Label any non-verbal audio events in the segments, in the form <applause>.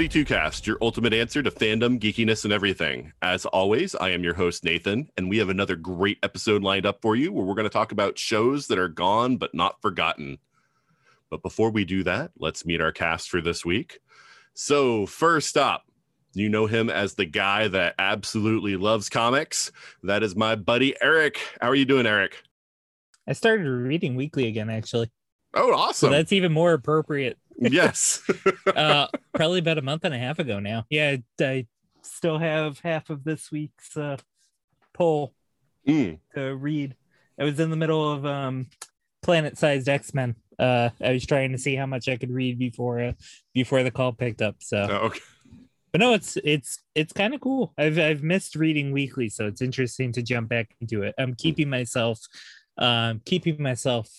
42 Cast, your ultimate answer to fandom, geekiness, and everything. As always, I am your host, Nathan, and we have another great episode lined up for you where we're going to talk about shows that are gone but not forgotten. But before we do that, let's meet our cast for this week. So, first up, you know him as the guy that absolutely loves comics. That is my buddy Eric. How are you doing, Eric? I started reading weekly again, actually. Oh, So awesome. that's even more appropriate. Yes. <laughs> Uh, probably about a month and a half ago now. Yeah, I still have half of this week's uh, poll Mm, to read. I was in the middle of um, planet-sized X-Men. Uh, I was trying to see how much I could read before uh, before the call picked up. So, oh, okay. but no, it's it's it's kind of cool. I've I've missed reading weekly, so it's interesting to jump back into it. I'm keeping myself, um, keeping myself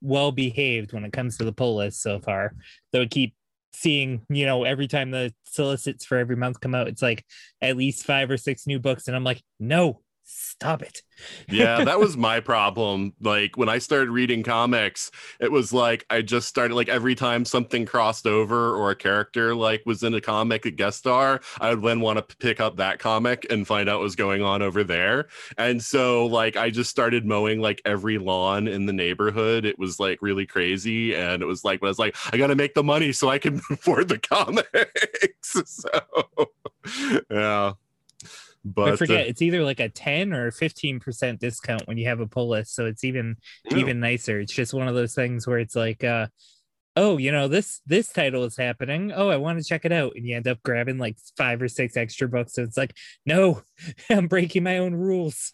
well behaved when it comes to the pull list so far. Though I keep seeing, you know, every time the solicits for every month come out, it's like at least five or six new books, and I'm like, no, stop it. yeah, that was <laughs> my problem. Like when I started reading comics, it was like I just started like every time something crossed over or a character like was in a comic a guest star, I would then want to pick up that comic and find out what was going on over there. And so like I just started mowing like every lawn in the neighborhood. It was like really crazy. And it was like, but I was like, I gotta make the money so I can <laughs> afford the comics. <laughs> so yeah. But I forget uh, it's either like a 10 or 15% discount when you have a pull list. So it's even yeah. even nicer. It's just one of those things where it's like, uh, oh, you know, this this title is happening. Oh, I want to check it out. And you end up grabbing like five or six extra books. So it's like, no, <laughs> I'm breaking my own rules.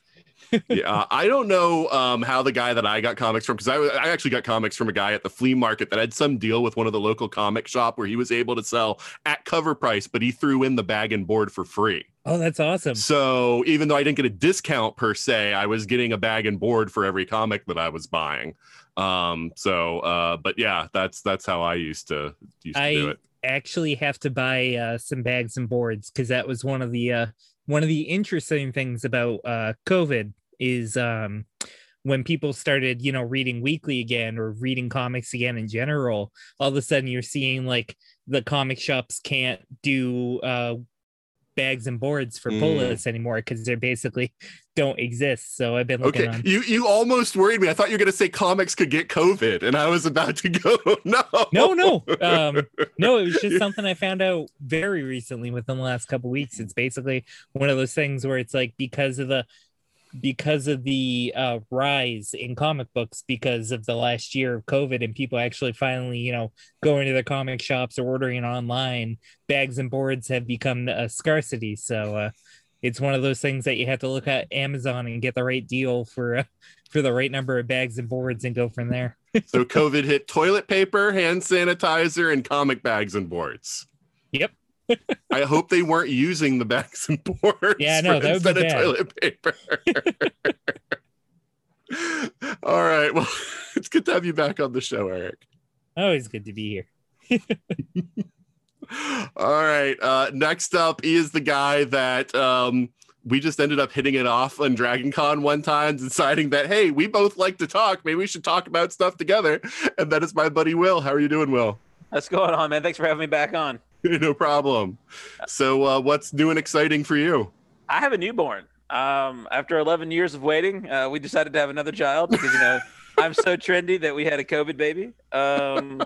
Yeah, I don't know um, how the guy that I got comics from, because I, I actually got comics from a guy at the flea market that had some deal with one of the local comic shop where he was able to sell at cover price, but he threw in the bag and board for free. Oh, that's awesome. So even though I didn't get a discount per se, I was getting a bag and board for every comic that I was buying. Um, so, uh, but yeah, that's that's how I used to used to do I it. actually have to buy uh, some bags and boards because that was one of the uh, one of the interesting things about uh, COVID is um, when people started, you know, reading weekly again or reading comics again in general. All of a sudden, you're seeing like the comic shops can't do uh, bags and boards for Mm. lists anymore because they basically don't exist. So I've been looking Okay, on. you you almost worried me. I thought you were gonna say comics could get COVID, and I was about to <laughs> go. No, no no um no it was just <laughs> something i found out very recently within the last couple weeks it's basically one of those things where it's like because of the because of the uh rise in comic books because of the last year of covid and people actually finally you know going to the comic shops or ordering online bags and boards have become a scarcity so uh it's one of those things that you have to look at amazon and get the right deal for uh, for the right number of bags and boards and go from there <laughs> So COVID hit toilet paper, hand sanitizer, and comic bags and boards. Yep. I hope they weren't using the backs and boards. Yeah, no, for- that would be instead of bad. toilet paper. <laughs> All right. Well, <laughs> it's good to have you back on the show, Eric. always good to be here <laughs> All right. Uh, next up is the guy that um, we just ended up hitting it off on Dragon Con one time, deciding that, hey, we both like to talk. Maybe we should talk about stuff together. And that is my buddy Will. How are you doing, Will? What's going on, man? Thanks for having me back on. <laughs> no problem. So, uh, what's new and exciting for you? I have a newborn. Um, after 11 years of waiting, uh, we decided to have another child because you know <laughs> I'm so trendy that we had a COVID baby. Um,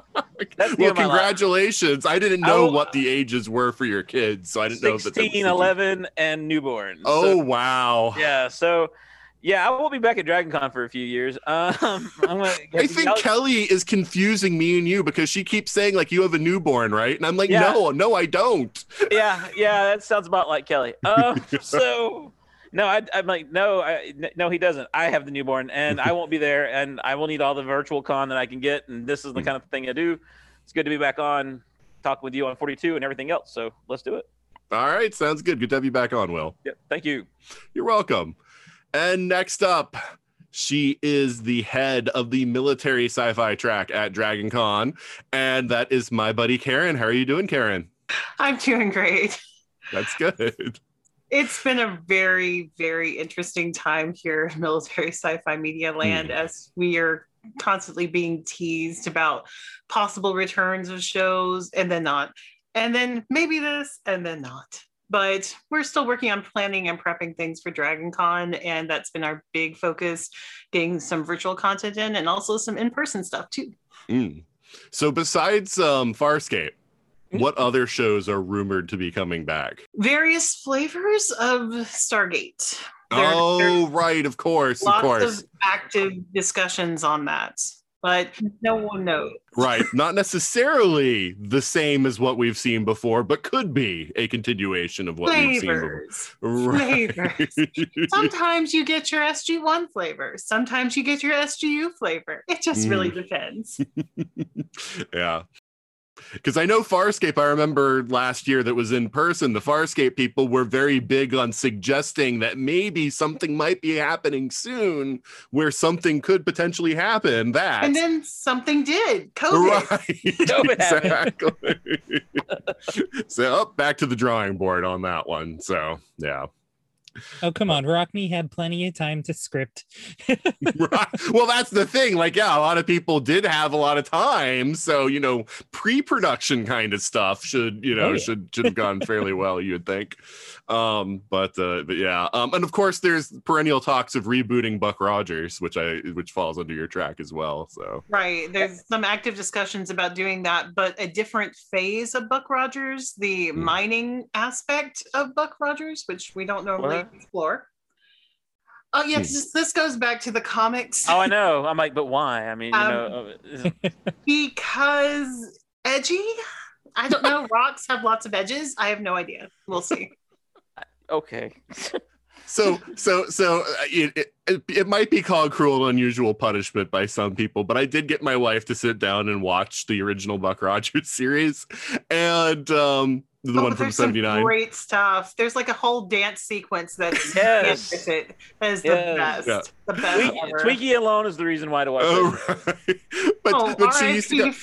That's well, end of my life. congratulations. I didn't know what the ages were for your kids, so I didn't know that. that 16, 11, and newborn. Oh So, wow! yeah. So, Yeah, I will be back at Dragon Con for a few years. <laughs> Um, I'm gonna, I think Kelly is confusing me and you because she keeps saying like you have a newborn, right? And I'm like, Yeah. no, no, I don't. <laughs> yeah, yeah, that sounds about like Kelly. Um, <laughs> so no, I, I'm like, no, I, no, he doesn't. I have the newborn, and I won't be there, and I will need all the virtual con that I can get, and this is the kind of thing I do. It's good to be back on, talking with you on 42 and everything else. So let's do it. All right, sounds good. Good to have you back on, Will. Yeah, thank you. You're welcome. And next up, she is the head of the military sci-fi track at Dragon Con, and that is my buddy Karen. How are you doing, Karen? I'm doing great. That's good. It's been a very, very interesting time here in military sci fi media hmm. land as we are constantly being teased about possible returns of shows and then not. And then maybe this and then not. But we're still working on planning and prepping things for Dragon Con. And that's been our big focus, getting some virtual content in and also some in person stuff too. Mm. So besides um, Farscape, what other shows are rumored to be coming back? Various flavors of Stargate. There- oh, right, of course, of lots course. of active discussions on that, but no one knows. right, not necessarily the same as what we've seen before, but could be a continuation of what we've seen before. Flavors. Right. <laughs> Sometimes you get your SG1 flavor. Sometimes you get your SGU flavor. It just really Mm. depends. <laughs> yeah. Because I know Farscape, I remember last year that was in person, the Farscape people were very big on suggesting that maybe something might be happening soon where something could potentially happen. That. And then something did. COVID. Right. <laughs> <laughs> COVID happened. exactly. <laughs> so up back to the drawing board on that one. So yeah. Oh come on, Rockne had plenty of time to script. <laughs> right. Well, that's the thing. Like, yeah, a lot of people did have a lot of time, so you know, pre-production kind of stuff should you know Oh, yeah. should should have gone fairly well. You would think, um, but uh, but yeah, um, and of course, there's perennial talks of rebooting Buck Rogers, which I which falls under your track as well. So Right. There's some active discussions about doing that, but a different phase of Buck Rogers, the Hmm. mining aspect of Buck Rogers, which we don't normally What? explore. Oh, yeah, Hmm. this, this goes back to the comics Oh, I know. I'm like, but why? I mean, you Um, know, uh, <laughs> because edgy. I don't know. <laughs> Rocks have lots of edges. I have no idea. We'll see. okay. <laughs> so so so uh, it, it it might be called cruel and unusual punishment by some people, but I did get my wife to sit down and watch the original Buck Rogers <laughs> series, and um, the Oh, one from '79. Great stuff. There's like a whole dance sequence that's Yes. can't miss it. That is the best. Yeah. The best Twiki, ever. Twiki alone is the reason why to watch it. Oh, <laughs> right. but oh, but she used to go, R.I.P.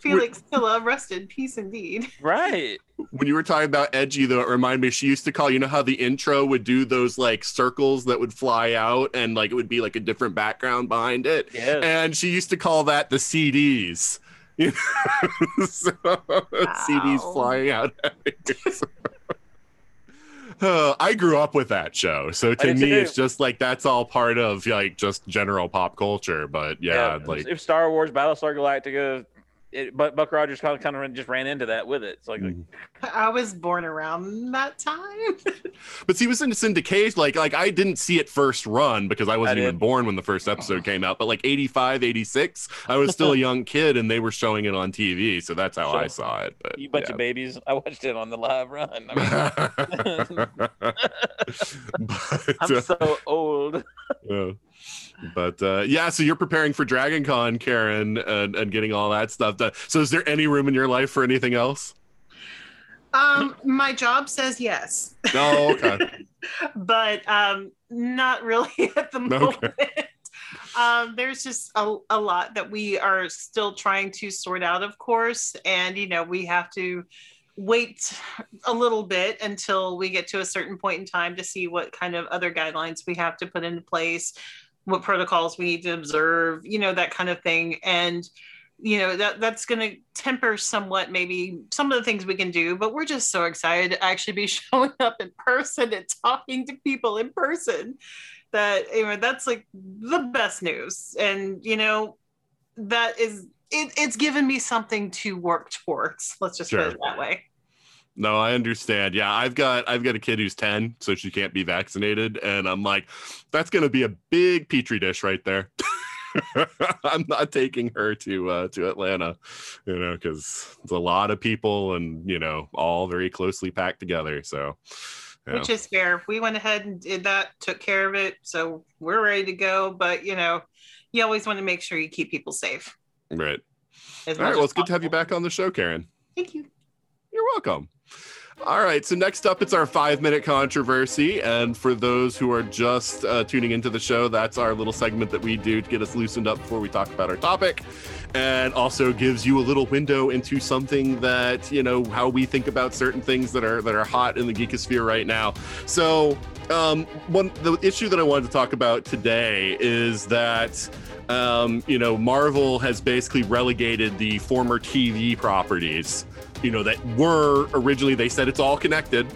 Felix Silla, rested peace indeed. <laughs> Right. when you were talking about edgy though, it reminded me she used to call you know how the intro would do those like circles that would fly out and like it would be like a different background behind it, Yes. and she used to call that the CDs. You <laughs> know? so, <laughs> CDs flying out. Uh, I grew up with that show, so to me, too. it's just like that's all part of like just general pop culture. But yeah, like if Star Wars, Battlestar Galactica, it, but Buck Rogers kind of kind of just ran into that with it. It's like, like, Mm. I was born around that time. <laughs> But see, it was in syndication. Like, like I didn't see it first run because I wasn't I even born when the first episode came out. But like 85, 86, I was still a <laughs> young kid and they were showing it on TV. So that's how I saw it. But, you bunch yeah. of babies. I watched it on the live run. I mean, <laughs> but, I'm uh, so old. yeah. But uh, yeah, so you're preparing for Dragon Con, Karen, and, and getting all that stuff done. So is there any room in your life for anything else? Um, my job says yes, Oh, okay. <laughs> but um, not really <laughs> at the moment. Um, there's just a, a lot that we are still trying to sort out, of course, and you know we have to wait a little bit until we get to a certain point in time to see what kind of other guidelines we have to put into place, what protocols we need to observe, you know, that kind of thing, and you know that that's going to temper somewhat maybe some of the things we can do but we're just so excited to actually be <laughs> showing up in person and talking to people in person that you know that's like the best news. And you know that is it, it's given me something to work towards let's just put it that way No, I understand. Yeah, I've got I've got a kid who's 10, so she can't be vaccinated. And I'm like, that's gonna be a big petri dish right there. <laughs> I'm not taking her to uh, to Atlanta, you know, because it's a lot of people and you know all very closely packed together. So, yeah. Which is fair. We went ahead and did that, took care of it, so we're ready to go. But you know, you always want to make sure you keep people safe. right. All right. Well, it's good to have you back on the show, Karen. Thank you. You're welcome. All right. So next up, it's our five minute controversy. And for those who are just uh, tuning into the show, that's our little segment that we do to get us loosened up before we talk about our topic. And also gives you a little window into something that, you know, how we think about certain things that are that are hot in the geekosphere right now. So um, one the issue that I wanted to talk about today is that um, you know Marvel has basically relegated the former TV properties you know, that were originally they said it's all connected.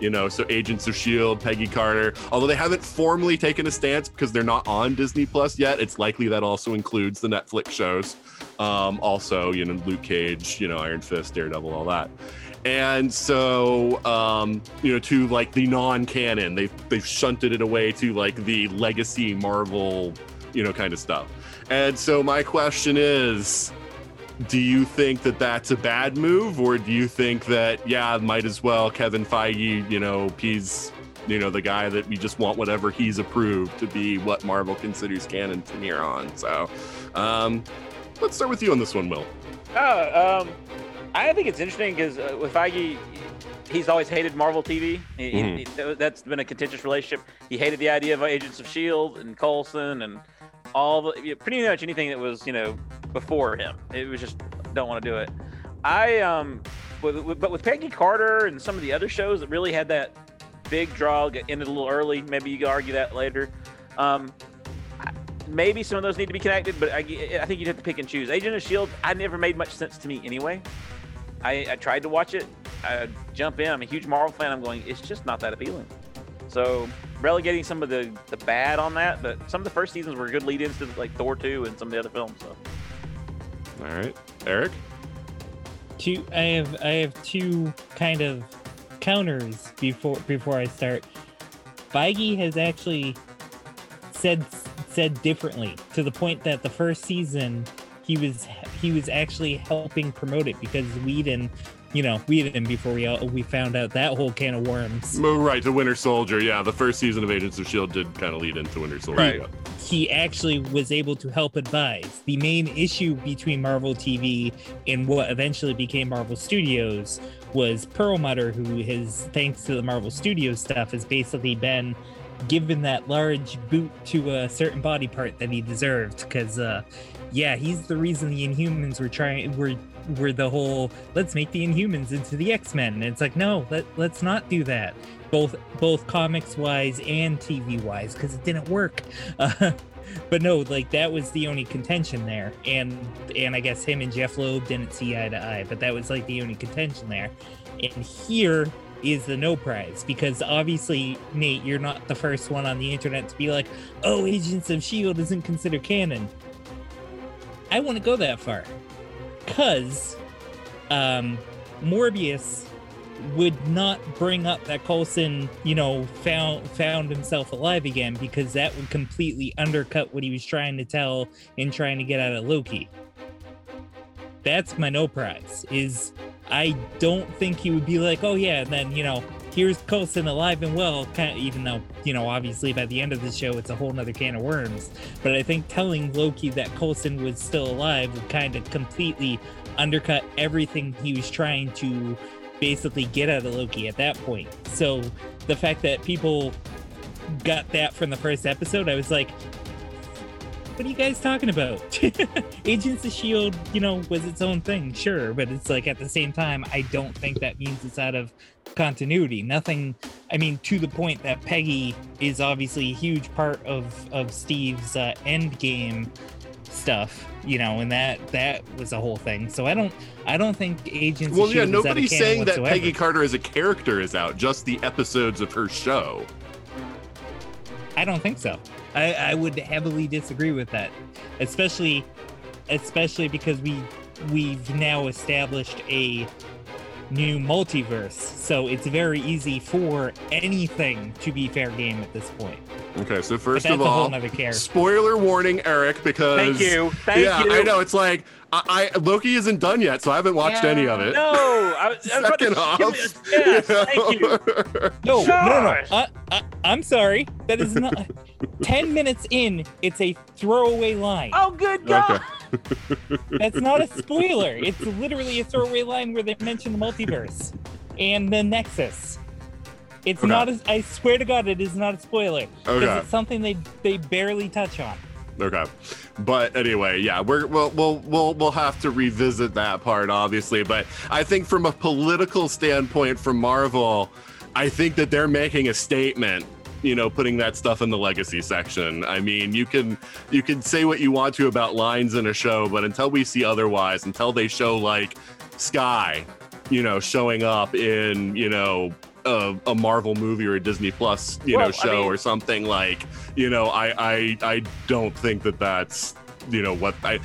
You know, so Agents of Shield, Peggy Carter, although they haven't formally taken a stance because they're not on Disney Plus yet, it's likely that also includes the Netflix shows. Um, also, you know, Luke Cage, you know, Iron Fist, Daredevil, all that. And so, um, you know, to like the non-canon, they've they've shunted it away to like the legacy Marvel, you know, kind of stuff. And so my question is, do you think that that's a bad move or do you think that yeah might as well kevin feige you know he's you know the guy that we just want whatever he's approved to be what marvel considers canon from here on so um let's start with you on this one will. Oh, um, I think it's interesting because uh, with Feige, he's always hated Marvel TV. He, Mhm. he- that's been a contentious relationship. He hated the idea of Agents of Shield and Coulson and all the pretty much anything that was you know before him. It was just don't want to do it. I um, but with Peggy Carter and some of the other shows that really had that big draw ended a little early. Maybe you could argue that later. Um, maybe some of those need to be connected, but I, I think you'd have to pick and choose. Agent of Shield, I never made much sense to me anyway. I, I tried to watch it. I jump in. I'm a huge Marvel fan. I'm going. It's just not that appealing. So relegating some of the the bad on that, but some of the first seasons were good lead-ins to like Thor 2 and some of the other films. So all right eric two i have i have two kind of counters before before i start feige has actually said said differently to the point that the first season he was he was actually helping promote it because Whedon, you know, Whedon before we all, we found out that whole can of worms. Right the winter soldier yeah the first season of agents of shield did kind of lead into winter soldier Right. yeah. he actually was able to help advise. The main issue between Marvel TV and what eventually became Marvel Studios was Perlmutter, who has, thanks to the Marvel Studios stuff, has basically been given that large boot to a certain body part that he deserved. Because, uh, yeah, he's the reason the Inhumans were trying were were the whole let's make the Inhumans into the X Men. And it's like, no, let let's not do that. Both both comics wise and TV wise, because it didn't work. Uh, <laughs> but no, like that was the only contention there, and and I guess him and Jeff Loeb didn't see eye to eye, but that was like the only contention there. And here is the no prize because obviously Nate, you're not the first one on the internet to be like, "Oh, Agents of Shield isn't considered canon." I want to go that far, cause um, Mobius would not bring up that Coulson, you know, found found himself alive again because that would completely undercut what he was trying to tell and trying to get out of Loki. That's my no prize. Is I don't think he would be like, oh yeah, and then you know, here's Coulson alive and well. Kind of, even though you know, obviously by the end of the show, it's a whole nother can of worms. But I think telling Loki that Coulson was still alive would kind of completely undercut everything he was trying to basically get out of Loki at that point. So the fact that people got that from the first episode, I was like, what are you guys talking about? <laughs> Agents of S.H.I.E.L.D., you know, was its own thing, sure, but it's like at the same time, I don't think that means it's out of continuity. Nothing, I mean, to the point that Peggy is obviously a huge part of, of Steve's uh, end game stuff you know and that that was a whole thing so i don't i don't think agents well yeah S.H.I.E.L.D. is out of nobody's saying that peggy carter as a character is out just the episodes of her show I don't think so. I, I would heavily disagree with that, especially especially because we we've now established a new multiverse. So it's very easy for anything to be fair game at this point. Okay, so first of all, spoiler warning, Eric, because Thank you. Thank yeah, you. I know it's like I, I Loki isn't done yet, so I haven't watched any of it. No, I, I was Second off, give me- yes, thank you. <laughs> No, no, no, no. I, I, I'm sorry. That is not. <laughs> Ten minutes in, it's a throwaway line. Oh, good God. Okay. <laughs> That's not a spoiler. It's literally a throwaway line where they mention the multiverse and the Nexus. It's Okay. not. A, I swear to God, it is not a spoiler because Okay. it's something they they barely touch on. Okay, but anyway, yeah, we're we'll we'll we'll we'll have to revisit that part, obviously. But I think from a political standpoint, from Marvel, I think that they're making a statement. You know, putting that stuff in the legacy section. I mean, you can you can say what you want to about lines in a show, but until we see otherwise, until they show like Sky, you know, showing up in you know a, a Marvel movie or a Disney Plus, you Well, know, I show mean- or something like, you know, I, I, I don't think that that's, you know, what I,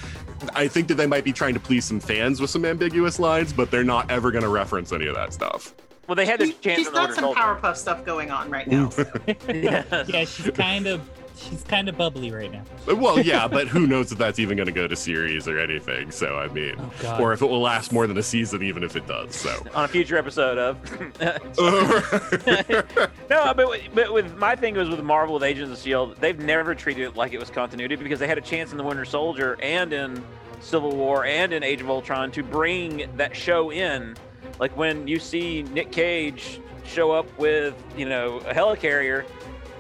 I think that they might be trying to please some fans with some ambiguous lines, but they're not ever going to reference any of that stuff. Well, they had their He- chance He's in the got some Soldier. Powerpuff stuff going on right now. so. Yes. <laughs> Yeah, she's kind of she's kind of bubbly right now. Uh, well, yeah, but who knows if that's even going to go to series or anything? So I mean, Oh or if it will last more than a season, even if it does. So. on a future episode of. <laughs> Oh, <laughs> no, but, with- but with my thing was with Marvel with Agents of Shield, they've never treated it like it was continuity because they had a chance in the Winter Soldier and in Civil War and in Age of Ultron to bring that show in. Like when you see Nick Cage show up with you know a helicarrier,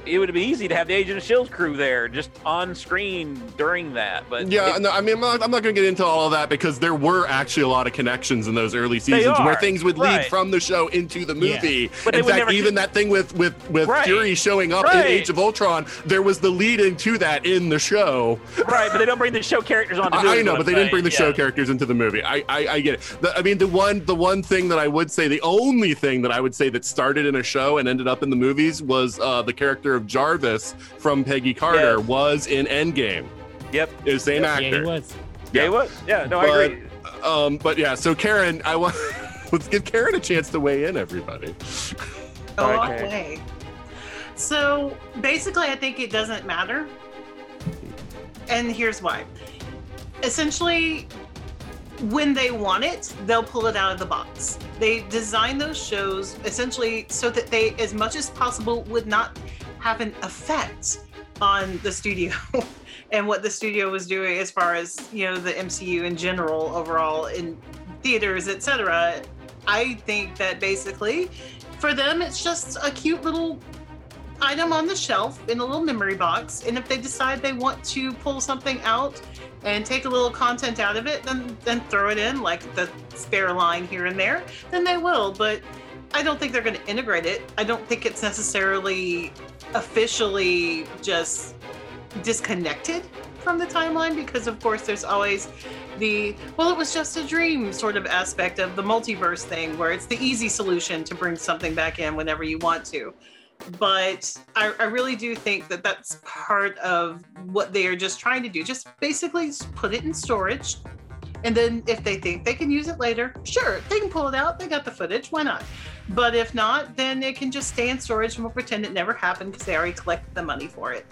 it would be easy to have the Agent of Shield crew there just on screen during that. But Yeah, it- no, I mean, I'm not, I'm not going to get into all of that because there were actually a lot of connections in those early seasons where things would lead right. from the show into the Yeah. movie. But in fact, even do- that thing with with with Right. Fury showing up Right. in Age of Ultron, there was the lead into that in the show. right, but they don't bring the show characters on. To do I, I know, but I'm they didn't bring the show characters into the movie. I, I, I get it. The, I mean, the one, the one thing that I would say, the only thing that I would say that started in a show and ended up in the movies was uh, the character of Jarvis from Peggy Carter Yes. was in Endgame. Yep. It was the same Yeah, actor. he was. Yeah, he was. Yeah, no, I But- agree. Um, but yeah, so Karen, I want <laughs> let's give Karen a chance to weigh in, everybody. Oh, Okay. okay. So basically, I think it doesn't matter. And here's why. Essentially, when they want it, they'll pull it out of the box. They design those shows essentially so that they, as much as possible, would not have an effect on the studio <laughs> and what the studio was doing as far as, you know, the MCU in general, overall, in theaters, etc. I think that basically for them it's just a cute little item on the shelf in a little memory box and if they decide they want to pull something out and take a little content out of it then then throw it in like the spare line here and there then they will but i don't think they're going to integrate it. I don't think it's necessarily officially just disconnected from the timeline because of course there's always the well it was just a dream sort of aspect of the multiverse thing where it's the easy solution to bring something back in whenever you want to. But I, I really do think that that's part of what they are just trying to do. Just basically put it in storage and then if they think they can use it later sure they can pull it out they got the footage why not but if not then it can just stay in storage and we'll pretend it never happened because they already collected the money for it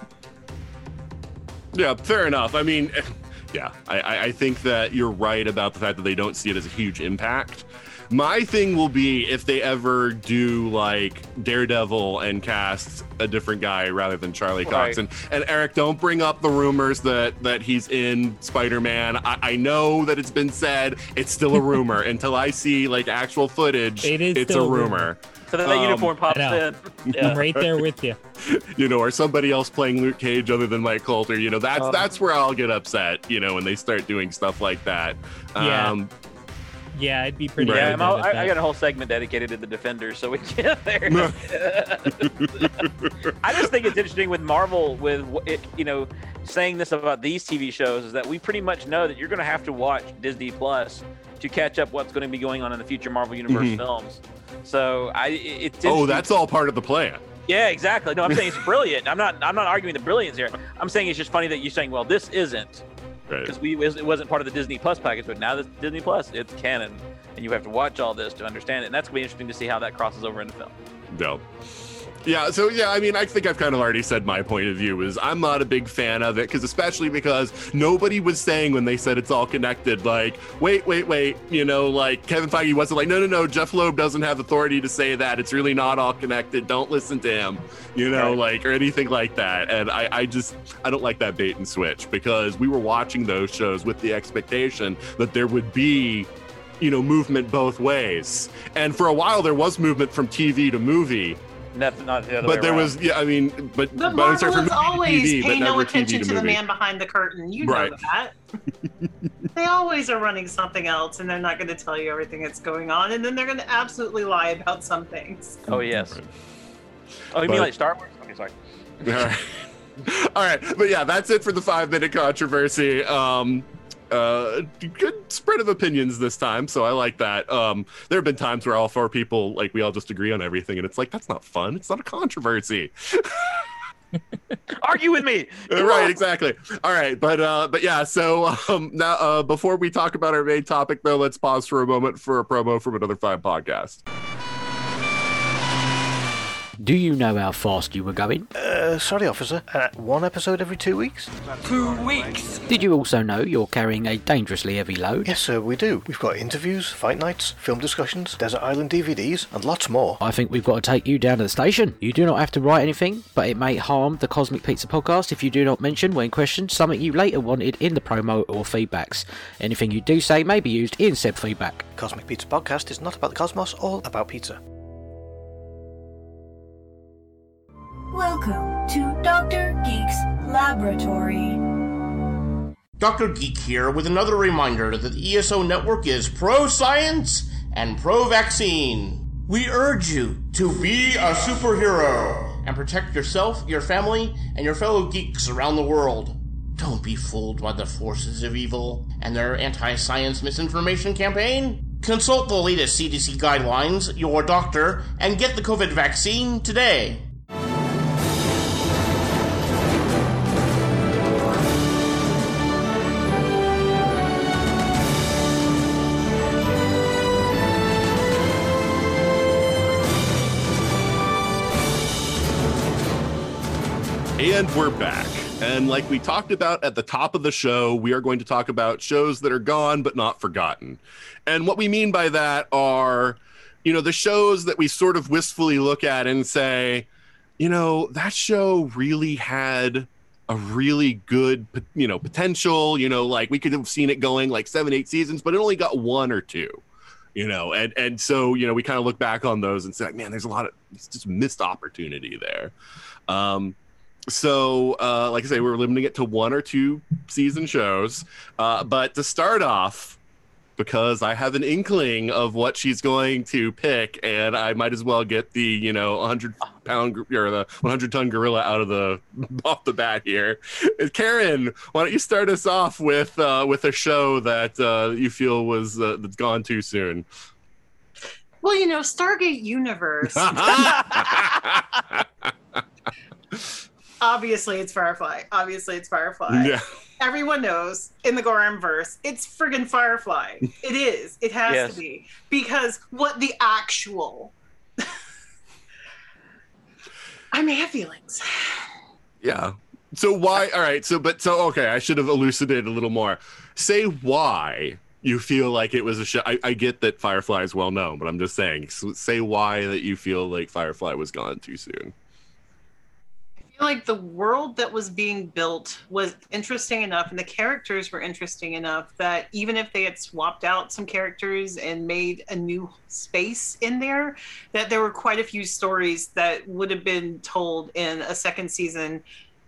Yeah, fair enough. I mean, <laughs> yeah, I, I, think that you're right about the fact that they don't see it as a huge impact. My thing will be if they ever do like Daredevil and cast a different guy rather than Charlie Cox. Right. And, and Eric, don't bring up the rumors that that he's in Spider-Man. I, I know that it's been said. It's still a <laughs> rumor until I see like actual footage. It is it's still a a rumor. rumor. So then that Um, uniform pops I know. in. <laughs> I'm right there with you. <laughs> you know, or somebody else playing Luke Cage other than Mike Colter. You know, that's Oh. that's where I'll get upset. You know, when they start doing stuff like that. Yeah. Um, Yeah, I'd be pretty. Right. Yeah, I'm all, I, I got a whole segment dedicated to the Defenders, so we get <laughs> there. I just think it's interesting with Marvel, with it, you know, saying this about these TV shows is that we pretty much know that you're going to have to watch Disney Plus to catch up what's going to be going on in the future Marvel Universe Mhm. films. So I, it- it's oh, that's all part of the plan. yeah, exactly. No, I'm saying it's <laughs> brilliant. I'm not. I'm not arguing the brilliance here. I'm saying it's just funny that you're saying, well, this isn't. Right. because we it wasn't part of the Disney Plus package, but now this Disney Plus, it's canon, and you have to watch all this to understand it. And that's gonna be interesting to see how that crosses over in the film. No. Yeah, so yeah, I mean, I think I've kind of already said my point of view is I'm not a big fan of it because especially because nobody was saying when they said it's all connected, like, wait, wait, wait, you know, like Kevin Feige wasn't like, no, no, no, Jeff Loeb doesn't have authority to say that. It's really not all connected. Don't listen to him, you know, Right. like or anything like that. And I, I just I don't like that bait and switch because we were watching those shows with the expectation that there would be you know movement both ways and for a while there was movement from tv to movie Nothing, not the other way but there around. was yeah i mean but But but sorry, is movie always TV, pay no attention TV to the man behind the curtain. You Right. know that. <laughs> they always are running something else, and they're not going to tell you everything that's going on, and then they're going to absolutely lie about some things. Oh yes. Right. Oh, you mean like Star Wars? Okay, sorry. <laughs> All right. All right. But yeah, that's it for the five minute controversy. Um, uh, good spread of opinions this time, so I like that. Um, there have been times where all four people, like, we all just agree on everything, and it's like, that's not fun. It's not a controversy. <laughs> Argue with me. Come right on. exactly all right but uh but yeah so um now uh before we talk about our main topic though let's pause for a moment for a promo from another five podcast Do you know how fast you were going? Uh, sorry, officer. Uh, one episode every two weeks? Two weeks! Did you also know you're carrying a dangerously heavy load? Yes, sir, we do. We've got interviews, fight nights, film discussions, Desert Island DVDs, and lots more. I think we've got to take you down to the station. You do not have to write anything, but it may harm the Cosmic Pizza podcast if you do not mention, when questioned, something you later wanted in the promo or feedbacks. Anything you do say may be used in said feedback. Cosmic Pizza Podcast is not about the cosmos or about pizza. Welcome to Dr. Geek's Laboratory. Dr. Geek here with another reminder that the ESO network is pro science and pro vaccine. We urge you to be a superhero and protect yourself, your family, and your fellow geeks around the world. Don't be fooled by the forces of evil and their anti science misinformation campaign. Consult the latest CDC guidelines, your doctor, and get the COVID vaccine today. And we're back. And like we talked about at the top of the show, we are going to talk about shows that are gone but not forgotten. And what we mean by that are, you know, the shows that we sort of wistfully look at and say, you know, that show really had a really good, you know, potential. You know, like we could have seen it going like seven, eight seasons, but it only got one or two. You know, and and so you know we kind of look back on those and say, man, there's a lot of just missed opportunity there. Um, so uh, like i say we're limiting it to one or two season shows. Uh, but to start off because i have an inkling of what she's going to pick and i might as well get the you know 100 pound or the 100 ton gorilla out of the <laughs> off the bat here. Karen why don't you start us off with uh, with a show that uh, you feel was uh, that's gone too soon? Well, you know, Stargate Universe. <laughs> <laughs> Obviously, it's Firefly. Obviously, it's Firefly. yeah Everyone knows in the Goram verse, it's friggin' Firefly. <laughs> It is. It has Yes. to be because what the actual. <sighs> I may have feelings. Yeah. So why? All right. So, but so okay. I should have elucidated a little more. Say why you feel like it was a show. I, I get that Firefly is well known, but I'm just saying. So say why that you feel like Firefly was gone too soon. Feel like the world that was being built was interesting enough and the characters were interesting enough that even if they had swapped out some characters and made a new space in there that there were quite a few stories that would have been told in a second season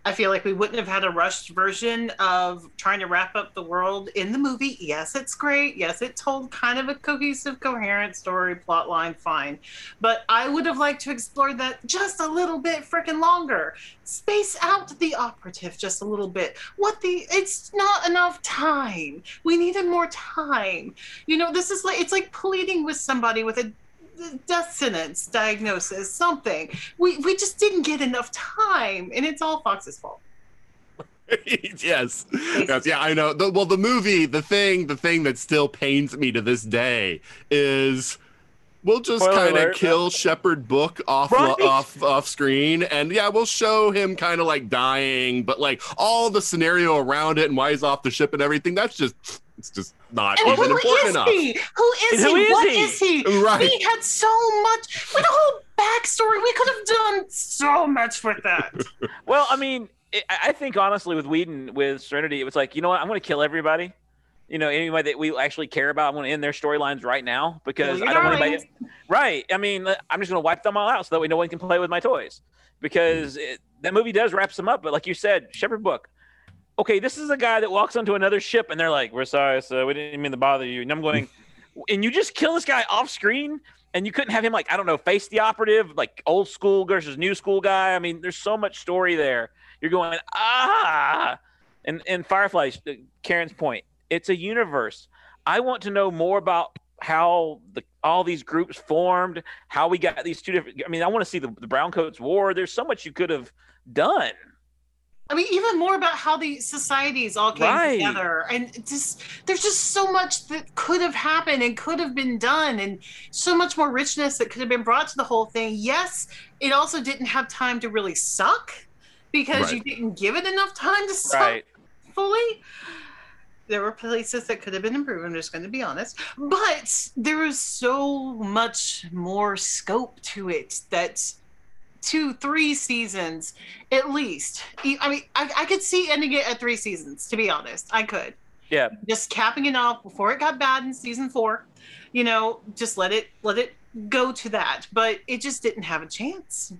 I feel like we wouldn't have had a rushed version of trying to wrap up the world in the movie. Yes, it's great. Yes, it told kind of a cohesive, coherent story, plot line, fine. But I would have liked to explore that just a little bit freaking longer. Space out the operative just a little bit. What the? It's not enough time. We needed more time. You know, this is like it's like pleading with somebody with a death sentence diagnosis, something. We we just didn't get enough time, and it's all Fox's fault. <laughs> yes. yes, yeah, I know. The, well, the movie, the thing, the thing that still pains me to this day is we'll just kind of alert. kill Shepherd Book off Right. <laughs> off off screen, and yeah, we'll show him kind of like dying, but like all the scenario around it and why he's off the ship and everything. That's just it's just not And even who important is enough. he? Who is who he? is What he? is he? Right. We had so much with a whole backstory. We could have done so much with that. <laughs> Well, I mean, I I think honestly, with Whedon, with Serenity, it was like, you know what? I'm going to kill everybody. You know, anybody that we actually care about, I'm going to end their storylines right now because Kill I don't want anybody. Right. I mean, uh, I'm just going to wipe them all out so that way no one can play with my toys. Because it, that movie does wrap them up. But like you said, Shepherd Book. Okay, this is a guy that walks onto another ship and they're like, "We're sorry, so we didn't mean to bother you." And I'm going, <laughs> and you just kill this guy off screen, and you couldn't have him like I don't know, face the operative, like old school versus new school guy. I mean, there's so much story there. You're going ah, and and Firefly, uh, Karen's point, it's a universe. I want to know more about how the all these groups formed, how we got these two different. I mean, I want to see the, the Browncoats War. There's so much you could have done. I mean, even more about how the societies all came Right. together, and just there's just so much that could have happened and could have been done, and so much more richness that could have been brought to the whole thing. Yes, it also didn't have time to really suck because you didn't give it enough time to suck Right. fully. There were places that could have been improved. I'm just going to be honest, but there was so much more scope to it that two, three seasons at least. I mean, I, I could see ending it at three seasons. To be honest, I could Yeah. just capping it off before it got bad in season four. You know, just let it let it go to that. But it just didn't have a chance.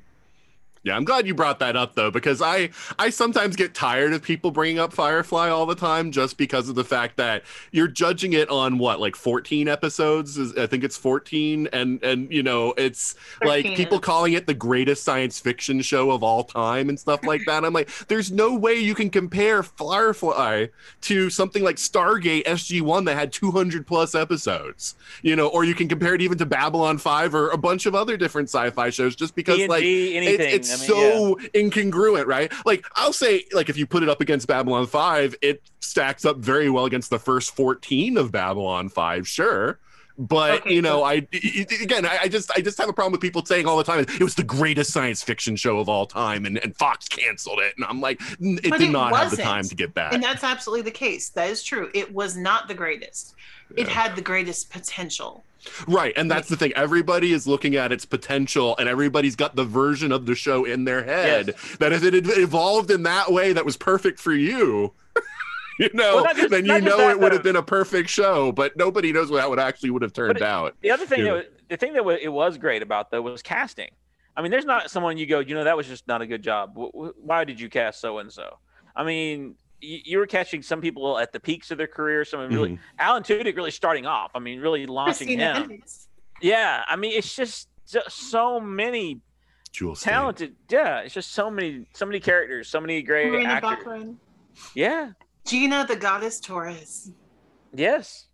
Yeah, I'm glad you brought that up though, because I I sometimes get tired of people bringing up Firefly all the time, just because of the fact that you're judging it on what like 14 episodes. Is, I think it's 14, and and you know it's like people calling it the greatest science fiction show of all time and stuff like that. I'm like, there's no way you can compare Firefly to something like Stargate SG One that had 200 plus episodes, you know, or you can compare it even to Babylon 5 or a bunch of other different sci-fi shows, just because D&D, like it- it's I mean, so incongruent, right? Like I'll say, like if you put it up against Babylon Five, it stacks up very well against the first fourteen of Babylon Five, sure. But Okay, you know, so- I I- again, I, I just I just have a problem with people saying all the time it was the greatest science fiction show of all time, and, and Fox canceled it, and I'm like, it But did it not have the time to get back. And that's absolutely the case. That is true. It was not the greatest. It had the greatest potential. Right, and that's the thing. Everybody is looking at its potential, and everybody's got the version of the show in their head that if it had evolved in that way that was perfect for you, <laughs> you know, Well, just- then you know that, it would have been a perfect show. But nobody knows how it actually would have turned it- out. The other thing, Yeah. that was, the thing that wa- it was great about though was casting. I mean, there's not someone you go, you know, that was just not a good job. Wh- wh- Why did you cast so and so? I mean, you, you were catching some people at the peaks of their career. Some of them really, mm-hmm. Alan Tudyk really starting off. I mean, really launching Christina him. Hendricks. Yeah, I mean, it's just, just so many Jules Staite. talented. Yeah, it's just so many, so many characters, so many great Marina actors. Baccarin. Yeah. Gina, the goddess Torres. Yes.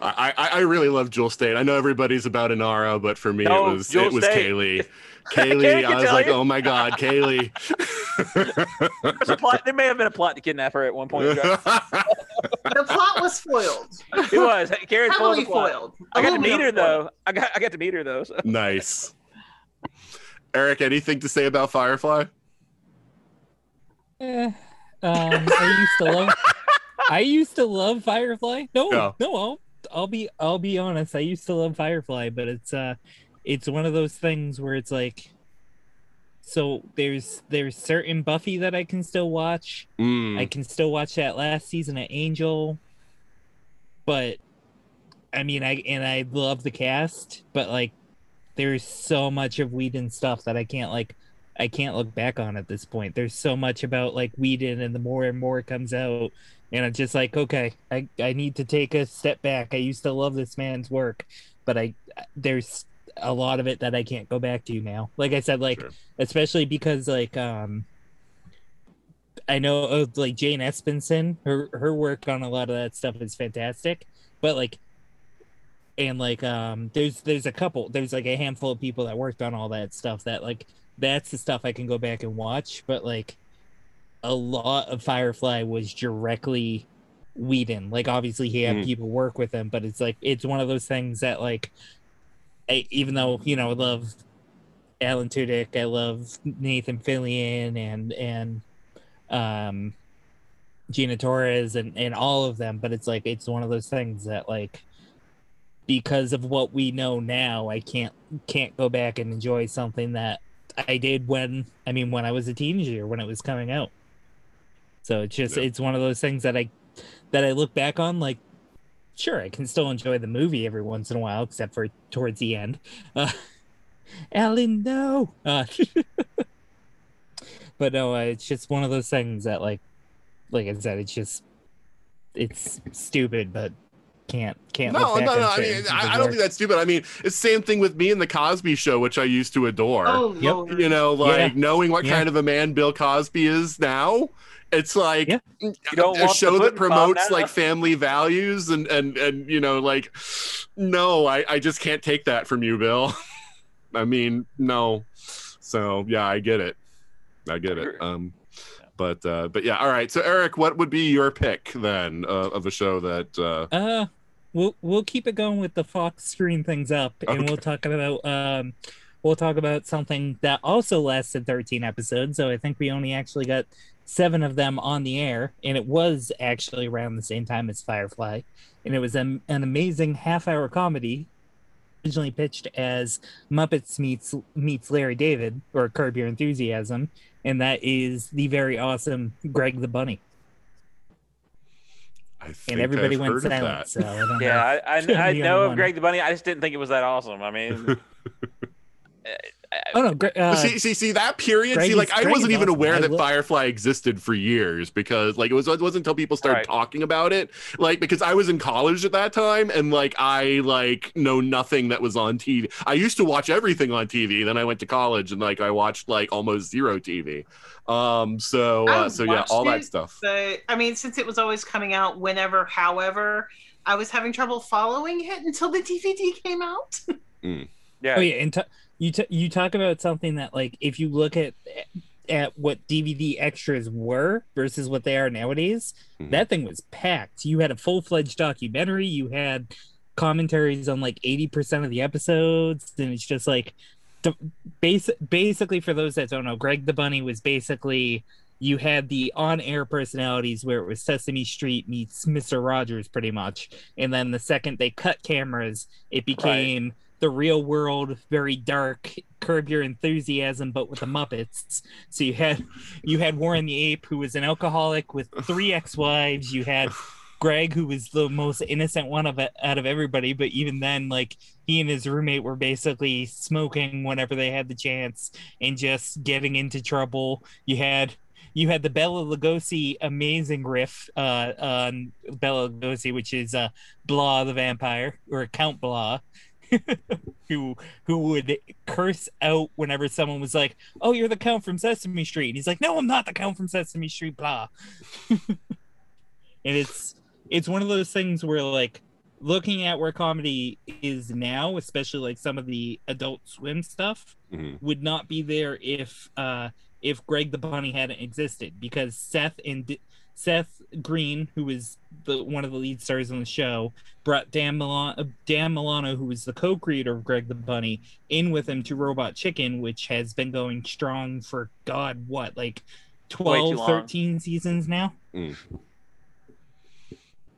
I, I I really love Jewel Staite. I know everybody's about Inara, but for me No, it oh, was Jewel it was Staite. Kaylee. <laughs> Kaylee, can I was like, you. oh my god, Kaylee. <laughs> There's a plot, there may have been a plot to kidnap her at one point. <laughs> The plot was foiled. It was. Karen foiled Heavily the plot. foiled. I got to meet her though. I got I got to meet her though. So. nice. Eric, anything to say about Firefly? Eh, um, I used to love. I used to love Firefly. No, Yeah. no, I'll, I'll be, I'll be honest. I used to love Firefly, but it's, uh, it's one of those things where it's like, so there's, there's certain Buffy that I can still watch. Mm. I can still watch that last season of Angel, but I mean, I and I love the cast, but like, there's so much of Whedon stuff that I can't like, I can't look back on at this point. There's so much about like Whedon, and the more and more it comes out, and I'm just like, okay, I I need to take a step back. I used to love this man's work, but I there's a lot of it that I can't go back to now. Like I said, like Sure. especially because like um I know uh, like Jane Espenson, her her work on a lot of that stuff is fantastic, but like and like um there's there's a couple there's like a handful of people that worked on all that stuff that like that's the stuff I can go back and watch. But like a lot of Firefly was directly Whedon. Like obviously he had Mm. people work with him, but it's like it's one of those things that like I, even though you know I love Alan Tudyk, I love Nathan Fillion and and um Gina Torres and and all of them, but it's like it's one of those things that like because of what we know now, I can't can't go back and enjoy something that I did when I mean when I was a teenager when it was coming out. So it's just Yeah. it's one of those things that I that I look back on like sure I can still enjoy the movie every once in a while except for towards the end. Uh, <laughs> Alan, no. Uh, <laughs> but no, uh, it's just one of those things that like like I said, it's just it's stupid, but can't can't. No, no, no. I mean, I, I don't think that's stupid. I mean, it's the same thing with me and the Cosby Show, which I used to adore. Oh, Yep. You know, like Yeah. knowing what Yeah. kind of a man Bill Cosby is now. It's like Yeah. You don't a want show that promotes like family values and and and you know like no, I I just can't take that from you, Bill. <laughs> I mean, no. So yeah, I get it. I get it. Um, but uh, but yeah, all right. So Eric, what would be your pick then uh, of a show that? Uh, Uh, we'll we'll keep it going with the Fox screen things up, and Okay. we'll talk about um, we'll talk about something that also lasted 13 episodes. So I think we only actually got seven of them on the air, and it was actually around the same time as Firefly, and it was an, an amazing half-hour comedy. Originally pitched as Muppets meets meets Larry David or Curb Your Enthusiasm, and that is the very awesome Greg the Bunny. I think And everybody I've went heard of silent. that. So I don't know. Yeah, I, I, <laughs> I know of one. Greg the Bunny. I just didn't think it was that awesome. I mean, <laughs> Oh no, Gre- uh, see, see, see that period. Greg see, like is- I wasn't is even aware that Firefly existed for years because, like, it was it wasn't until people started Right. talking about it, like, because I was in college at that time and like I like know nothing that was on TV. I used to watch everything on TV. Then I went to college and like I watched like almost zero TV. Um, so uh, so yeah, watched all that stuff. But I mean, since it was always coming out whenever, however, I was having trouble following it until the DVD came out. <laughs> yeah, Oh yeah, and t- you t- you talk about something that like if you look at at what DVD extras were versus what they are nowadays, Mhm. that thing was packed. You had a full fledged documentary. You had commentaries on like eighty percent of the episodes, and it's just like the base basically for those that don't know, Greg the Bunny was basically you had the on-air personalities where it was Sesame Street meets Mr. Rogers pretty much. And then the second they cut cameras, it became the real world, very dark, curb your enthusiasm, but with the Muppets. So you had you had Warren the Ape, who was an alcoholic with three ex-wives. You had Greg, who was the most innocent one of out of everybody, but even then, like he and his roommate were basically smoking whenever they had the chance and just getting into trouble. You had you had the Bela Lugosi amazing riff uh, on Bela Lugosi, which is uh, Blah the vampire or Count Blah, <laughs> who who would curse out whenever someone was like, "Oh, you're the Count from Sesame Street," and he's like, "No, I'm not the Count from Sesame Street." Blah. <laughs> and it's it's one of those things where like looking at where comedy is now, especially like some of the Adult Swim stuff, Mhm. would not be there if uh if Greg the Bunny hadn't existed because Seth and D- Seth Green, who was the one of the lead stars on the show, brought Dan Milano, uh, Dan Milano, who was the co-creator of Greg the Bunny, in with him to Robot Chicken, which has been going strong for God, what like 12, 13 seasons now.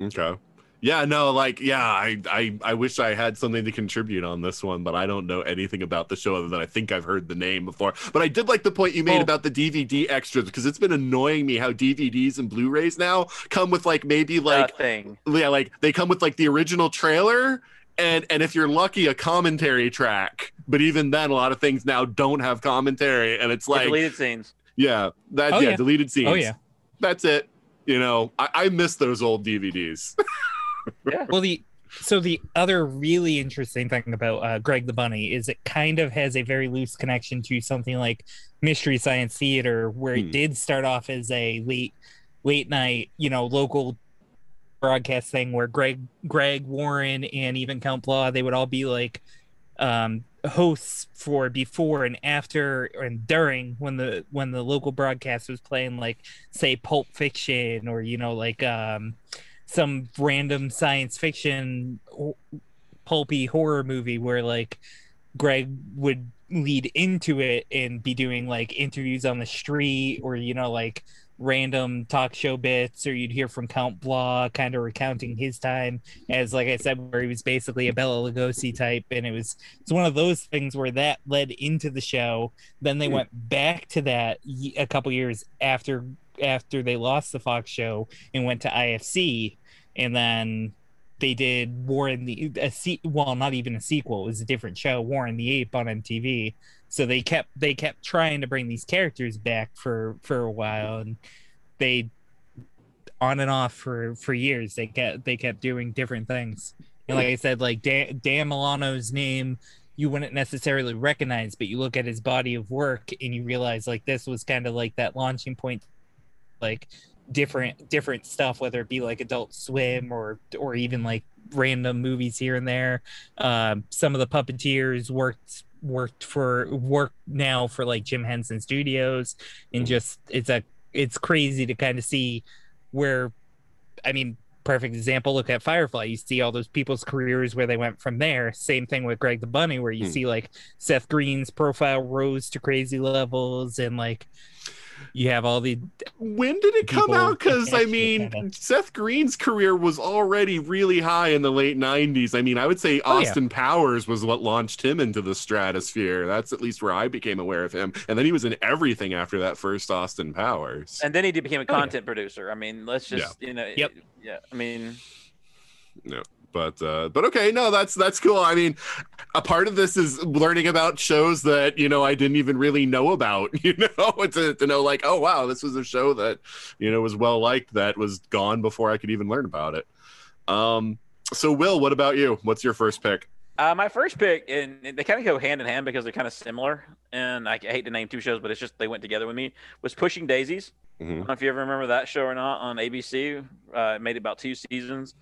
Okay. Yeah, no, like, yeah, I, I, I wish I had something to contribute on this one, but I don't know anything about the show other than I think I've heard the name before. But I did like the point you made Oh. about the DVD extras because it's been annoying me how DVDs and Blu-rays now come with like maybe like nothing. yeah, like they come with like the original trailer and and if you're lucky a commentary track. But even then, a lot of things now don't have commentary, and it's Like, like deleted scenes. yeah, that Oh, yeah, yeah. deleted scenes. Oh yeah. that's it. You know, I, I miss those old DVDs. <laughs> Well, the so the other really interesting thing about uh, Greg the Bunny is it kind of has a very loose connection to something like Mystery Science Theater, where Hmm. it did start off as a late late night, you know, local broadcast thing where Greg Greg Warren and even Count Blah they would all be like um, hosts for before and after and during when the when the local broadcast was playing like say Pulp Fiction or you know like um, some random science fiction pulpy horror movie where like Greg would lead into it and be doing like interviews on the street or you know like random talk show bits or you'd hear from Count Blah kind of recounting his time as like I said where he was basically a Bela Lugosi type. And it was it's one of those things where that led into the show. Then they hmm. went back to that a couple years after after they lost the Fox show and went to IFC and then they did War in the a se- well not even a sequel it was a different show War in the Ape on MTV so they kept they kept trying to bring these characters back for for a while and they on and off for for years. They kept they kept doing different things. And like I said like Dan, Dan Milano's name you wouldn't necessarily recognize but you look at his body of work and you realize like this was kind of like that launching point like different different stuff whether it be like adult swim or or even like random movies here and there. Um some of the puppeteers worked worked for work now for like Jim Henson Studios. And just it's a it's crazy to kind of see where I mean perfect example look at Firefly. You see all those people's careers where they went from there. Same thing with Greg the Bunny where you Hmm. see like Seth Green's profile rose to crazy levels and like you have all the When did it come out? Because I mean, kinda. Seth Green's career was already really high in the late '90s. I mean, I would say Oh, yeah. Austin Powers was what launched him into the stratosphere. That's at least where I became aware of him. And then he was in everything after that first Austin Powers. And then he became a Oh, yeah. content producer. I mean, let's just you know. Yep. Yeah. I mean, but uh but okay no that's that's cool i mean a part of this is learning about shows that you know i didn't even really know about <laughs> you know <laughs> to, to know like oh wow this was a show that you know was well liked that was gone before i could even learn about it um so will what about you what's your first pick Uh, my first pick, and they kind of go hand in hand because they're kind of similar. And I hate to name two shows, but it's just they went together with me. Was Pushing Daisies. I Mhm. don't know if you ever remember that show or not on ABC. Uh, it made about two seasons.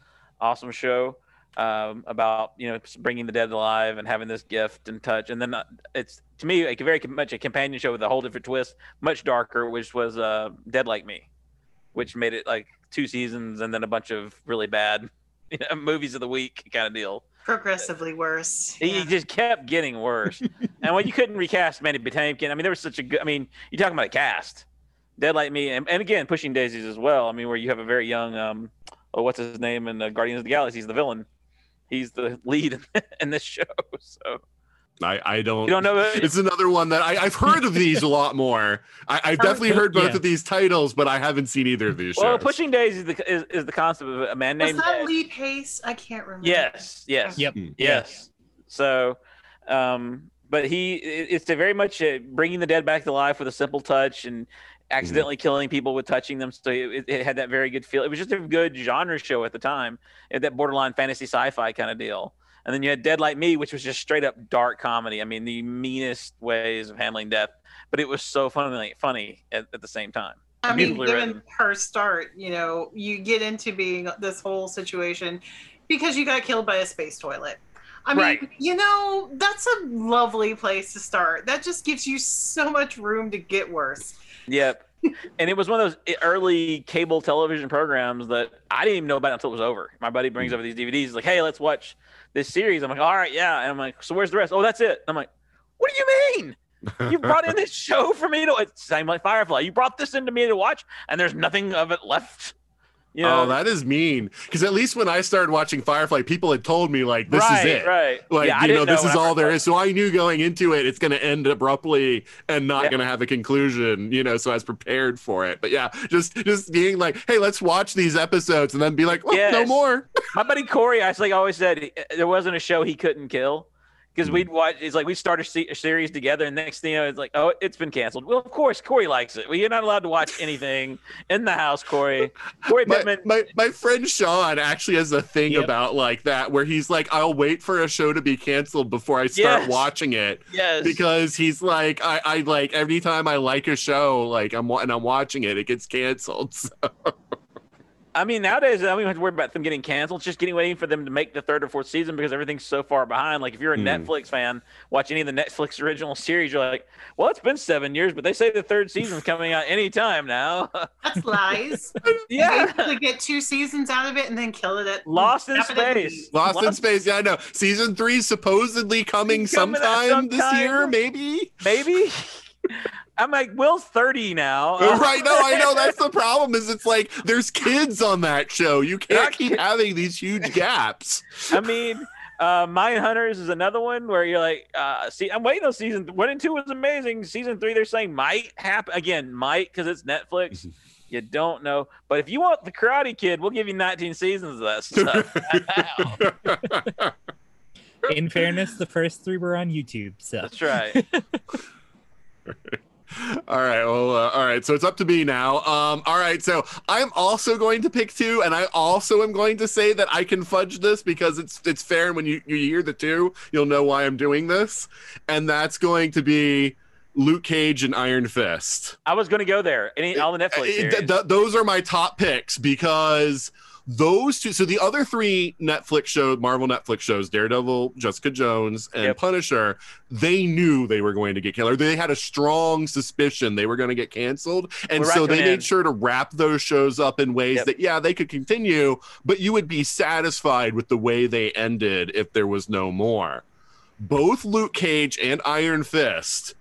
Awesome show um, about you know bringing the dead alive and having this gift and touch. And then uh, it's to me like very much a companion show with a whole different twist, much darker, which was uh, Dead Like Me, which made it like two seasons and then a bunch of really bad <laughs> you know, movies of the week kind of deal. Progressively worse. He Yeah. just kept getting worse. <laughs> and when you couldn't recast Mandy Patinkin, I mean, there was such a good. I mean, you're talking about a cast, Dead Like Me, and, and again, Pushing Daisies as well. I mean, where you have a very young, um, oh, what's his name in uh, Guardians of the Galaxy? He's the villain. He's the lead in <laughs> this show. So i i don't you don't know. it's another one that I, I've heard of these a lot more. I, I've definitely heard both Yeah. of these titles, but I haven't seen either of these shows. Well, shows. Pushing Days is the, is, is the concept of a man Was named. that Lee Pace? I can't remember. Yes, yes. Yep. Mm. Yes. So, um, but he it's a very much uh, bringing the dead back to life with a simple touch and Mm-hmm. accidentally killing people with touching them. So it, it had that very good feel. It was just a good genre show at the time, it had that borderline fantasy sci-fi kind of deal. And then you had Dead Like Me, which was just straight up dark comedy. I mean, the meanest ways of handling death, but it was so funny, funny at, at the same time. I mean, Beautifully given written. her start, you know, you get into being this whole situation because you got killed by a space toilet. I mean, Right. you know, that's a lovely place to start. That just gives you so much room to get worse. Yep. and it was one of those e, early cable television programs that I didn't even know about until it was over. My buddy brings hmm. over these DVDs, he's like, "Hey, let's watch this series." I'm like, "All right, yeah." And I'm like, "So where's the rest?" "Oh, that's it." I'm like, "What do you mean? You <laughs> brought in this show for me to it's same like Firefly. You brought this into me to watch, and there's nothing of it left." You oh, know? Oh, that is mean. Because at least when I started watching Firefly, people had told me like, "This right, is it." Right. Like Yeah, you know, this when is all there is. So I knew going into it, it's going to end abruptly and not Yeah. going to have a conclusion. You know, so I was prepared for it. But yeah, just just being like, "Hey, let's watch these episodes," and then be like, "Well, no more." <laughs> My buddy Corey, I like always said, eh, there wasn't a show he couldn't kill because Hmm. we'd watch. It's like we start a, se- a series together, and next thing you know, it's like, oh, it's been canceled. Well, of course, Corey likes it. Well, you're not allowed to watch anything in the house, Corey. Corey My, Pittman. my my friend Sean actually has a thing Yep. about like that where he's like, "I'll wait for a show to be canceled before I start Yes. watching it." yes. because he's like I, I like every time I like a show like I'm and I'm watching it it gets canceled. <laughs> So, I mean, nowadays I don't even have to worry about them getting canceled. It's just getting waiting for them to make the third or fourth season because everything's so far behind. Like if you're a Hmm. Netflix fan, watch any of the Netflix original series, you're like, well, it's been seven years, but they say the third season's <laughs> coming out anytime now. That's lies. <laughs> yeah, Basically get two seasons out of it and then kill it at Lost in wrap it at the Space. beach. Lost in Space. Yeah, I know. Season three supposedly coming, Coming out sometime, this year, maybe. maybe. <laughs> I'm like, Will's 30 now. <laughs> right? No, I know. That's the problem. Is it's like there's kids on that show. You can't keep having these huge gaps. I mean, uh, Mind Hunters is another one where you're like, uh, see, I'm waiting on season one and two was amazing. Season three, they're saying might happen again, might because it's Netflix. You don't know, but if you want the Karate Kid, we'll give you 19 seasons of that stuff. <laughs> In fairness, the first three were on YouTube, so That's right. <laughs> <laughs> All right. Well, uh, all right. So it's up to me now. Um, all right. So I'm also going to pick two, and I also am going to say that I can fudge this because it's it's fair. And when you, you hear the two, you'll know why I'm doing this, and that's going to be Luke Cage and Iron Fist. I was going to go there. Any all the Netflix Uh, series. th- th- those are my top picks because those two. So the other three Netflix shows, Marvel Netflix shows, Daredevil, Jessica Jones, and Yep. Punisher, they knew they were going to get killed. They had a strong suspicion they were going to get canceled, and so they made sure to wrap those shows up in ways Yep. that yeah they could continue, but you would be satisfied with the way they ended if there was no more. Both Luke Cage and Iron Fist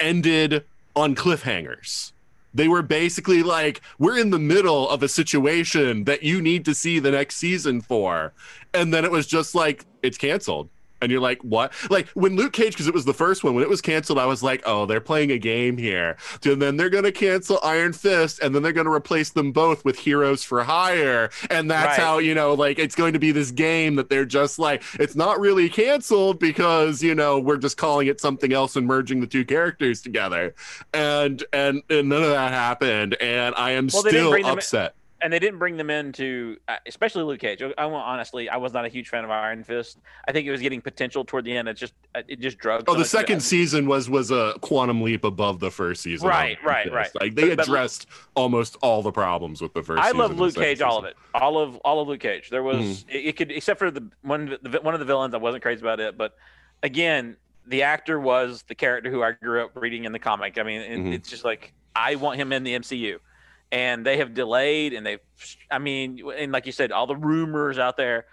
ended on cliffhangers. They were basically like, we're in the middle of a situation that you need to see the next season for. And then it was just like, it's canceled. And you're like, what? Like when Luke Cage, because it was the first one, when it was canceled, I was like, oh, they're playing a game here. And then they're going to cancel Iron Fist, and then they're going to replace them both with Heroes for Hire. And that's Right. how, you know, like it's going to be this game that they're just like, it's not really canceled because, you know, we're just calling it something else and merging the two characters together. And and, and none of that happened. And I am Well, still upset. And they didn't bring them into, uh, especially Luke Cage. I want honestly, I was not a huge fan of Iron Fist. I think it was getting potential toward the end. It just, uh, it just drugged. Oh, so the second season was was a quantum leap above the first season. Right, right, right. Like they But- but- addressed almost all the problems with the first. I love Luke Cage, all of it, all of all of Luke Cage. There was Mhm. it, it could, except for the one of the one of the villains. I wasn't crazy about it, but again, the actor was the character who I grew up reading in the comic. I mean, Mhm. it's just like I want him in the MCU, and they have delayed, and they've, I mean, and like you said, all the rumors out there.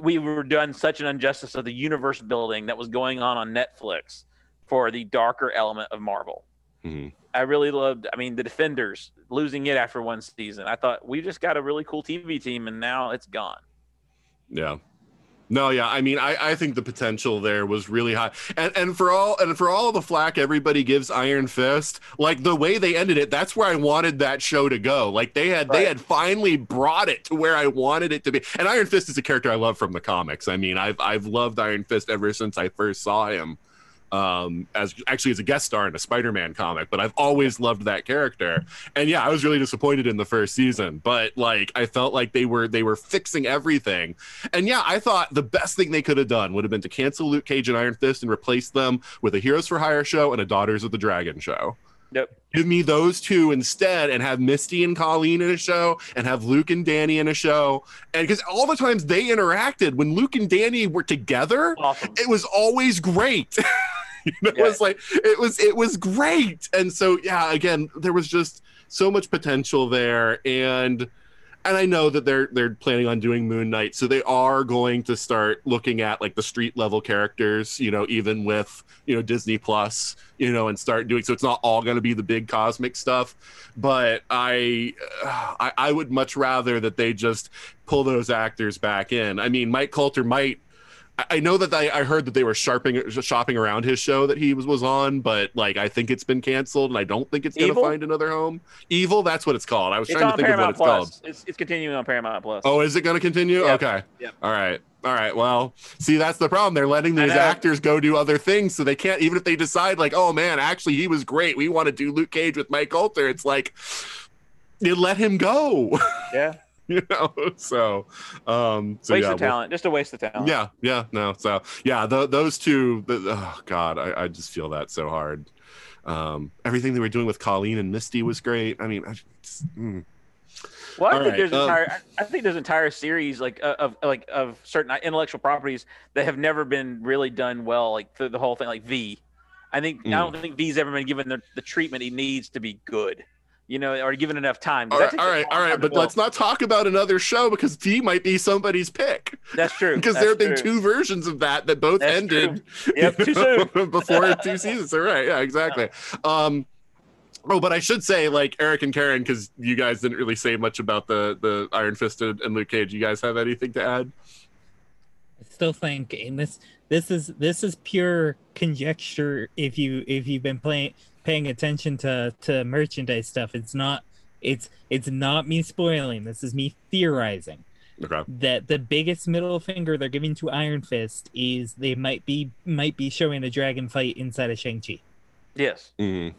We were done such an injustice of the universe building that was going on on Netflix for the darker element of Marvel. Mhm. I really loved. I mean, the Defenders losing it after one season. I thought we just got a really cool TV team, and now it's gone. Yeah. No, yeah. I mean, I, I think the potential there was really high. And and for all and for all the flack everybody gives Iron Fist, like the way they ended it, that's where I wanted that show to go. Like they had they had finally brought it to where I wanted it to be. And Iron Fist is a character I love from the comics. I mean, I've I've loved Iron Fist ever since I first saw him. Um, as actually as a guest star in a Spider-Man comic, but I've always loved that character. And yeah, I was really disappointed in the first season, but like I felt like they were they were fixing everything. And yeah, I thought the best thing they could have done would have been to cancel Luke Cage and Iron Fist and replace them with a Heroes for Hire show and a Daughters of the Dragon show. Yep. Give me those two instead and have Misty and Colleen in a show and have Luke and Danny in a show. And because all the times they interacted, when Luke and Danny were together, Awesome. it was always great. <laughs> <laughs> you know, Yeah. it was like it was it was great. And so yeah, again, there was just so much potential there and and I know that they're they're planning on doing Moon Knight, so they are going to start looking at like the street level characters, you know, even with you know Disney Plus, you know, and start doing so. It's not all going to be the big cosmic stuff, but I, I I would much rather that they just pull those actors back in. I mean, Mike Colter might. I- know that I, I heard that they were sharping, shopping around his show that he was, was on, but like I think it's been canceled, and I don't think it's going to find another home. Evil, that's what it's called. I was It's trying to think of what Paramount it's called. It's, it's continuing on Paramount Plus. Oh, is it going to continue? Yep. Okay. Yep. All right. All right. Well, see, that's the problem. They're letting these actors go do other things, so they can't. Even if they decide, like, oh man, actually, he was great. We want to do Luke Cage with Mike Colter. It's like you let him go. <laughs> yeah. <laughs> you know. So, um, so waste yeah, of we'll- talent. Just a waste of talent. yeah, yeah, no. So yeah, th those two. The, oh God, I, I just feel that so hard. Um, everything they were doing with Colleen and Misty was great. I mean, I just, mm. Well, I All think right, there's um, entire. I think there's entire series like uh, of like of certain intellectual properties that have never been really done well. Like the, the whole thing, like V. I think I don't think V's ever been given the, the treatment he needs to be good. You know, or given enough time. 'Cause All that right, takes all a right, long all time right. to But develop. let's not talk about another show because V might be somebody's pick. That's true. <laughs> Because there have been true. two versions of that that both That's ended. <laughs> Yep, too know, soon. <laughs> before two seasons. All right, yeah, exactly. Um, oh, but I should say, like Eric and Karen, because you guys didn't really say much about the the Iron Fisted and Luke Cage. You guys have anything to add? I still think and this this is this is pure conjecture if you if you've been playing paying attention to to merchandise stuff it's not it's it's not me spoiling this is me theorizing Okay. that the biggest middle finger they're giving to iron fist is they might be might be showing a dragon fight inside of shang-chi Yes. Mhm.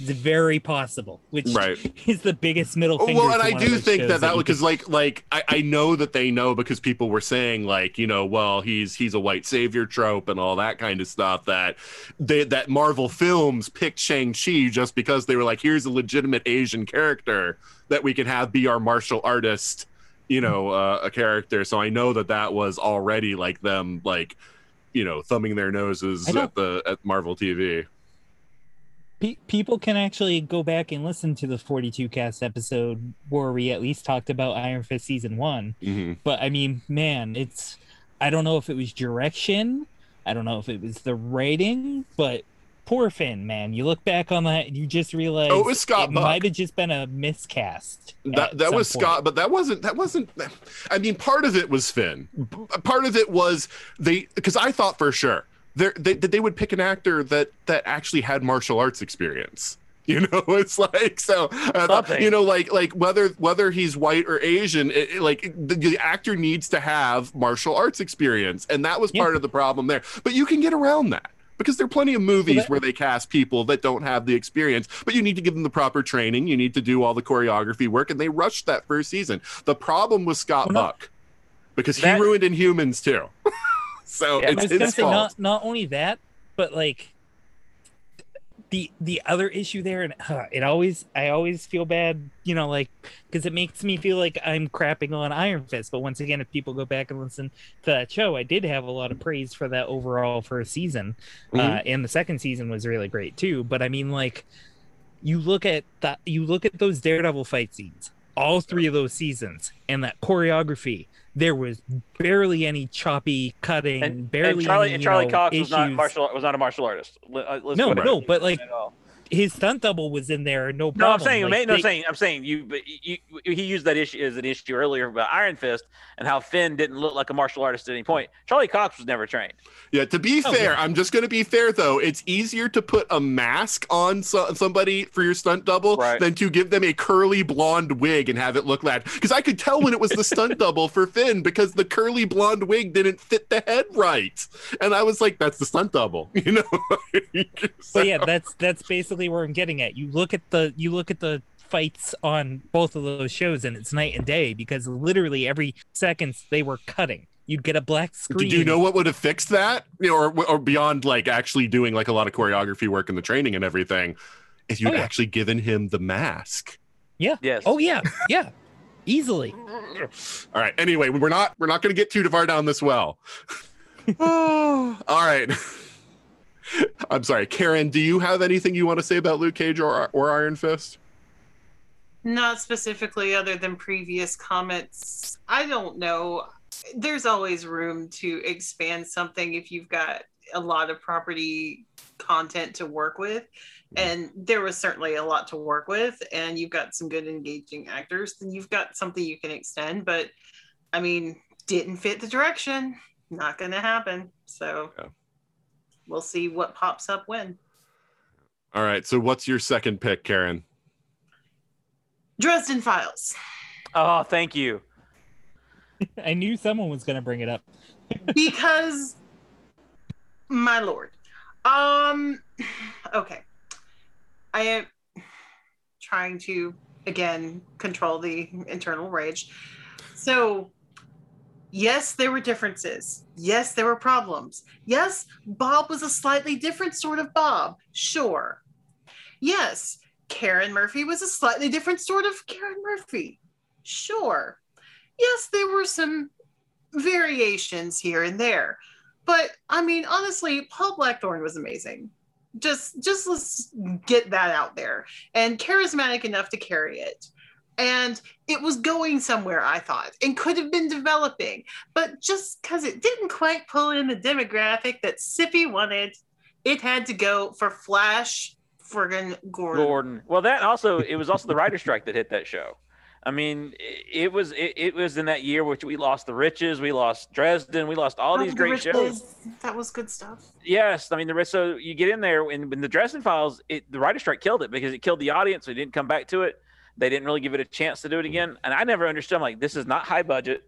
It's very possible which Right. is the biggest middle Oh, finger well, and I do think that that because like like I, I know that they know because people were saying like you know well he's he's a white savior trope and all that kind of stuff that they that Marvel films picked Shang Chi just because they were like here's a legitimate Asian character that we can have be our martial artist you know uh, a character so I know that that was already like them like you know thumbing their noses at the at Marvel TV. Pe- people can actually go back and listen to the 42 cast episode where we at least talked about Iron Fist season one. hmm But I mean, man, it's I don't know if it was direction, I don't know if it was the writing, but poor Finn, man. You look back on that and you just realize Oh, it was Scott it Buck. might have just been a miscast. That that was point. Scott, but that wasn't that wasn't. I mean, part of it was Finn. Part of it was they because I thought for sure they they that they would pick an actor that that actually had martial arts experience. <laughs> You know, it's like so. Uh, Something. you know, like like whether whether he's white or Asian, it, it- like the, the actor needs to have martial arts experience, and that was Yeah. part of the problem there. But you can get around that because there are plenty of movies that- where they cast people that don't have the experience, but you need to give them the proper training. You need to do all the choreography work, and they rushed that first season. The problem was Scott Well, Buck because he ruined Inhumans too. <laughs> so Yeah, I it's his say fault. not not only that, but like the the other issue there, and uh, it always I always feel bad, you know, like because it makes me feel like I'm crapping on Iron Fist. But once again, if people go back and listen to that show, I did have a lot of praise for that overall first season, uh, Mhm. and the second season was really great too. But I mean, like you look at that, you look at those Daredevil fight scenes, all three of those seasons, and that choreography. There was barely any choppy cutting, And, barely and Charlie any, and Charlie know, Cox was not martial was not a martial artist. Let- uh, let's No, no, but, like. His stunt double was in there, no problem. No. I'm saying, Like, no, I'm saying, I'm saying, you, but you, you, he used that issue as an issue earlier about Iron Fist and how Finn didn't look like a martial artist at any point. Charlie Cox was never trained. Yeah, to be Oh, fair, yeah. I'm just going to be fair though. It's easier to put a mask on so- somebody for your stunt double Right. than to give them a curly blonde wig and have it look like. Because I could tell when it was the stunt <laughs> double for Finn because the curly blonde wig didn't fit the head right, and I was like, "That's the stunt double," <laughs> you know. <laughs> But yeah, that's that's basically where I'm getting at. You look at the you look at the fights on both of those shows, and it's night and day because literally every seconds they were cutting. You'd get a black screen. Do you know what would have fixed that, you know, or or beyond like actually doing like a lot of choreography work and the training and everything? If you'd Oh, yeah. actually given him the mask. Yeah. Yes. Oh yeah. Yeah. Easily. <laughs> All right. Anyway, we're not we're not going to get too far down this well. oh, <laughs> <sighs> all right. <laughs> I'm sorry, Karen. Do you have anything you want to say about Luke Cage or or Iron Fist? Not specifically, other than previous comments. I don't know. There's always room to expand something if you've got a lot of property content to work with. Mm-hmm. And there was certainly a lot to work with, and you've got some good engaging actors, then you've got something you can extend. But I mean, didn't fit the direction. Not going to happen. So Yeah. We'll see what pops up when. All right. So, what's your second pick, Karen? Dresden Files. Oh, thank you. <laughs> I knew someone was gonna bring it up. <laughs> because my lord um okay i am trying to again control the internal rage so yes there were differences yes there were problems yes bob was a slightly different sort of bob sure yes Karrin Murphy was a slightly different sort of Karrin Murphy. Sure. Yes, there were some variations here and there. But I mean, honestly, Paul Blackthorne was amazing. Just just let's get that out there. And charismatic enough to carry it. And it was going somewhere, I thought, and could have been developing. But just because it didn't quite pull in the demographic that Sippy wanted, it had to go for Flash friggin' Gordon. Gordon. Well, that also it was also the writer strike that hit that show. I mean, it, was it, it was in that year which we lost the riches, we lost Dresden, we lost all Oh, these the great Riches, shows. That was good stuff. Yes, I mean the rest. So you get in there and in the Dresden Files, it, the writer strike killed it because it killed the audience. They didn't come back to it. They didn't really give it a chance to do it again. And I never understood. I'm like, this is not high budget.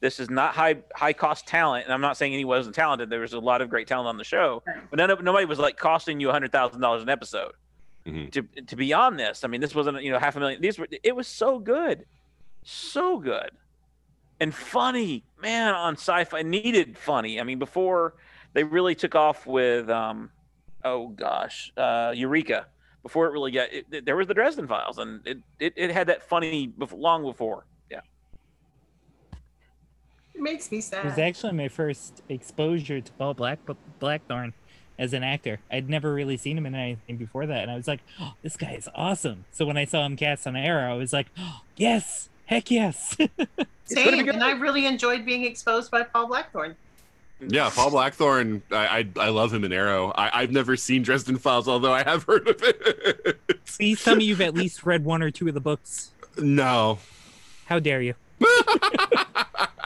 This is not high high cost talent. And I'm not saying anyone wasn't talented. There was a lot of great talent on the show, but none of, nobody was like costing you a hundred thousand dollars an episode Mhm. to to be on this. I mean, this wasn't you know half a million. These were it was so good, so good, and funny. Man, on sci-fi needed funny. I mean, before they really took off with um, oh gosh, uh, Eureka. Before it really got, it, it- there was the Dresden Files, and it it, it had that funny bef- long before. Yeah. It makes me sad. It was actually my first exposure to Paul Black Blackthorne as an actor. I'd never really seen him in anything before that, and I was like, oh, "This guy is awesome." So when I saw him cast on Arrow, I was like, oh, "Yes, heck yes!" <laughs> Same, and I really enjoyed being exposed by Paul Blackthorne. Yeah, Paul Blackthorne. I, I I love him in Arrow. I, I've never seen Dresden Files, although I have heard of it. <laughs> Please tell me you've at least read one or two of the books. no. How dare you? I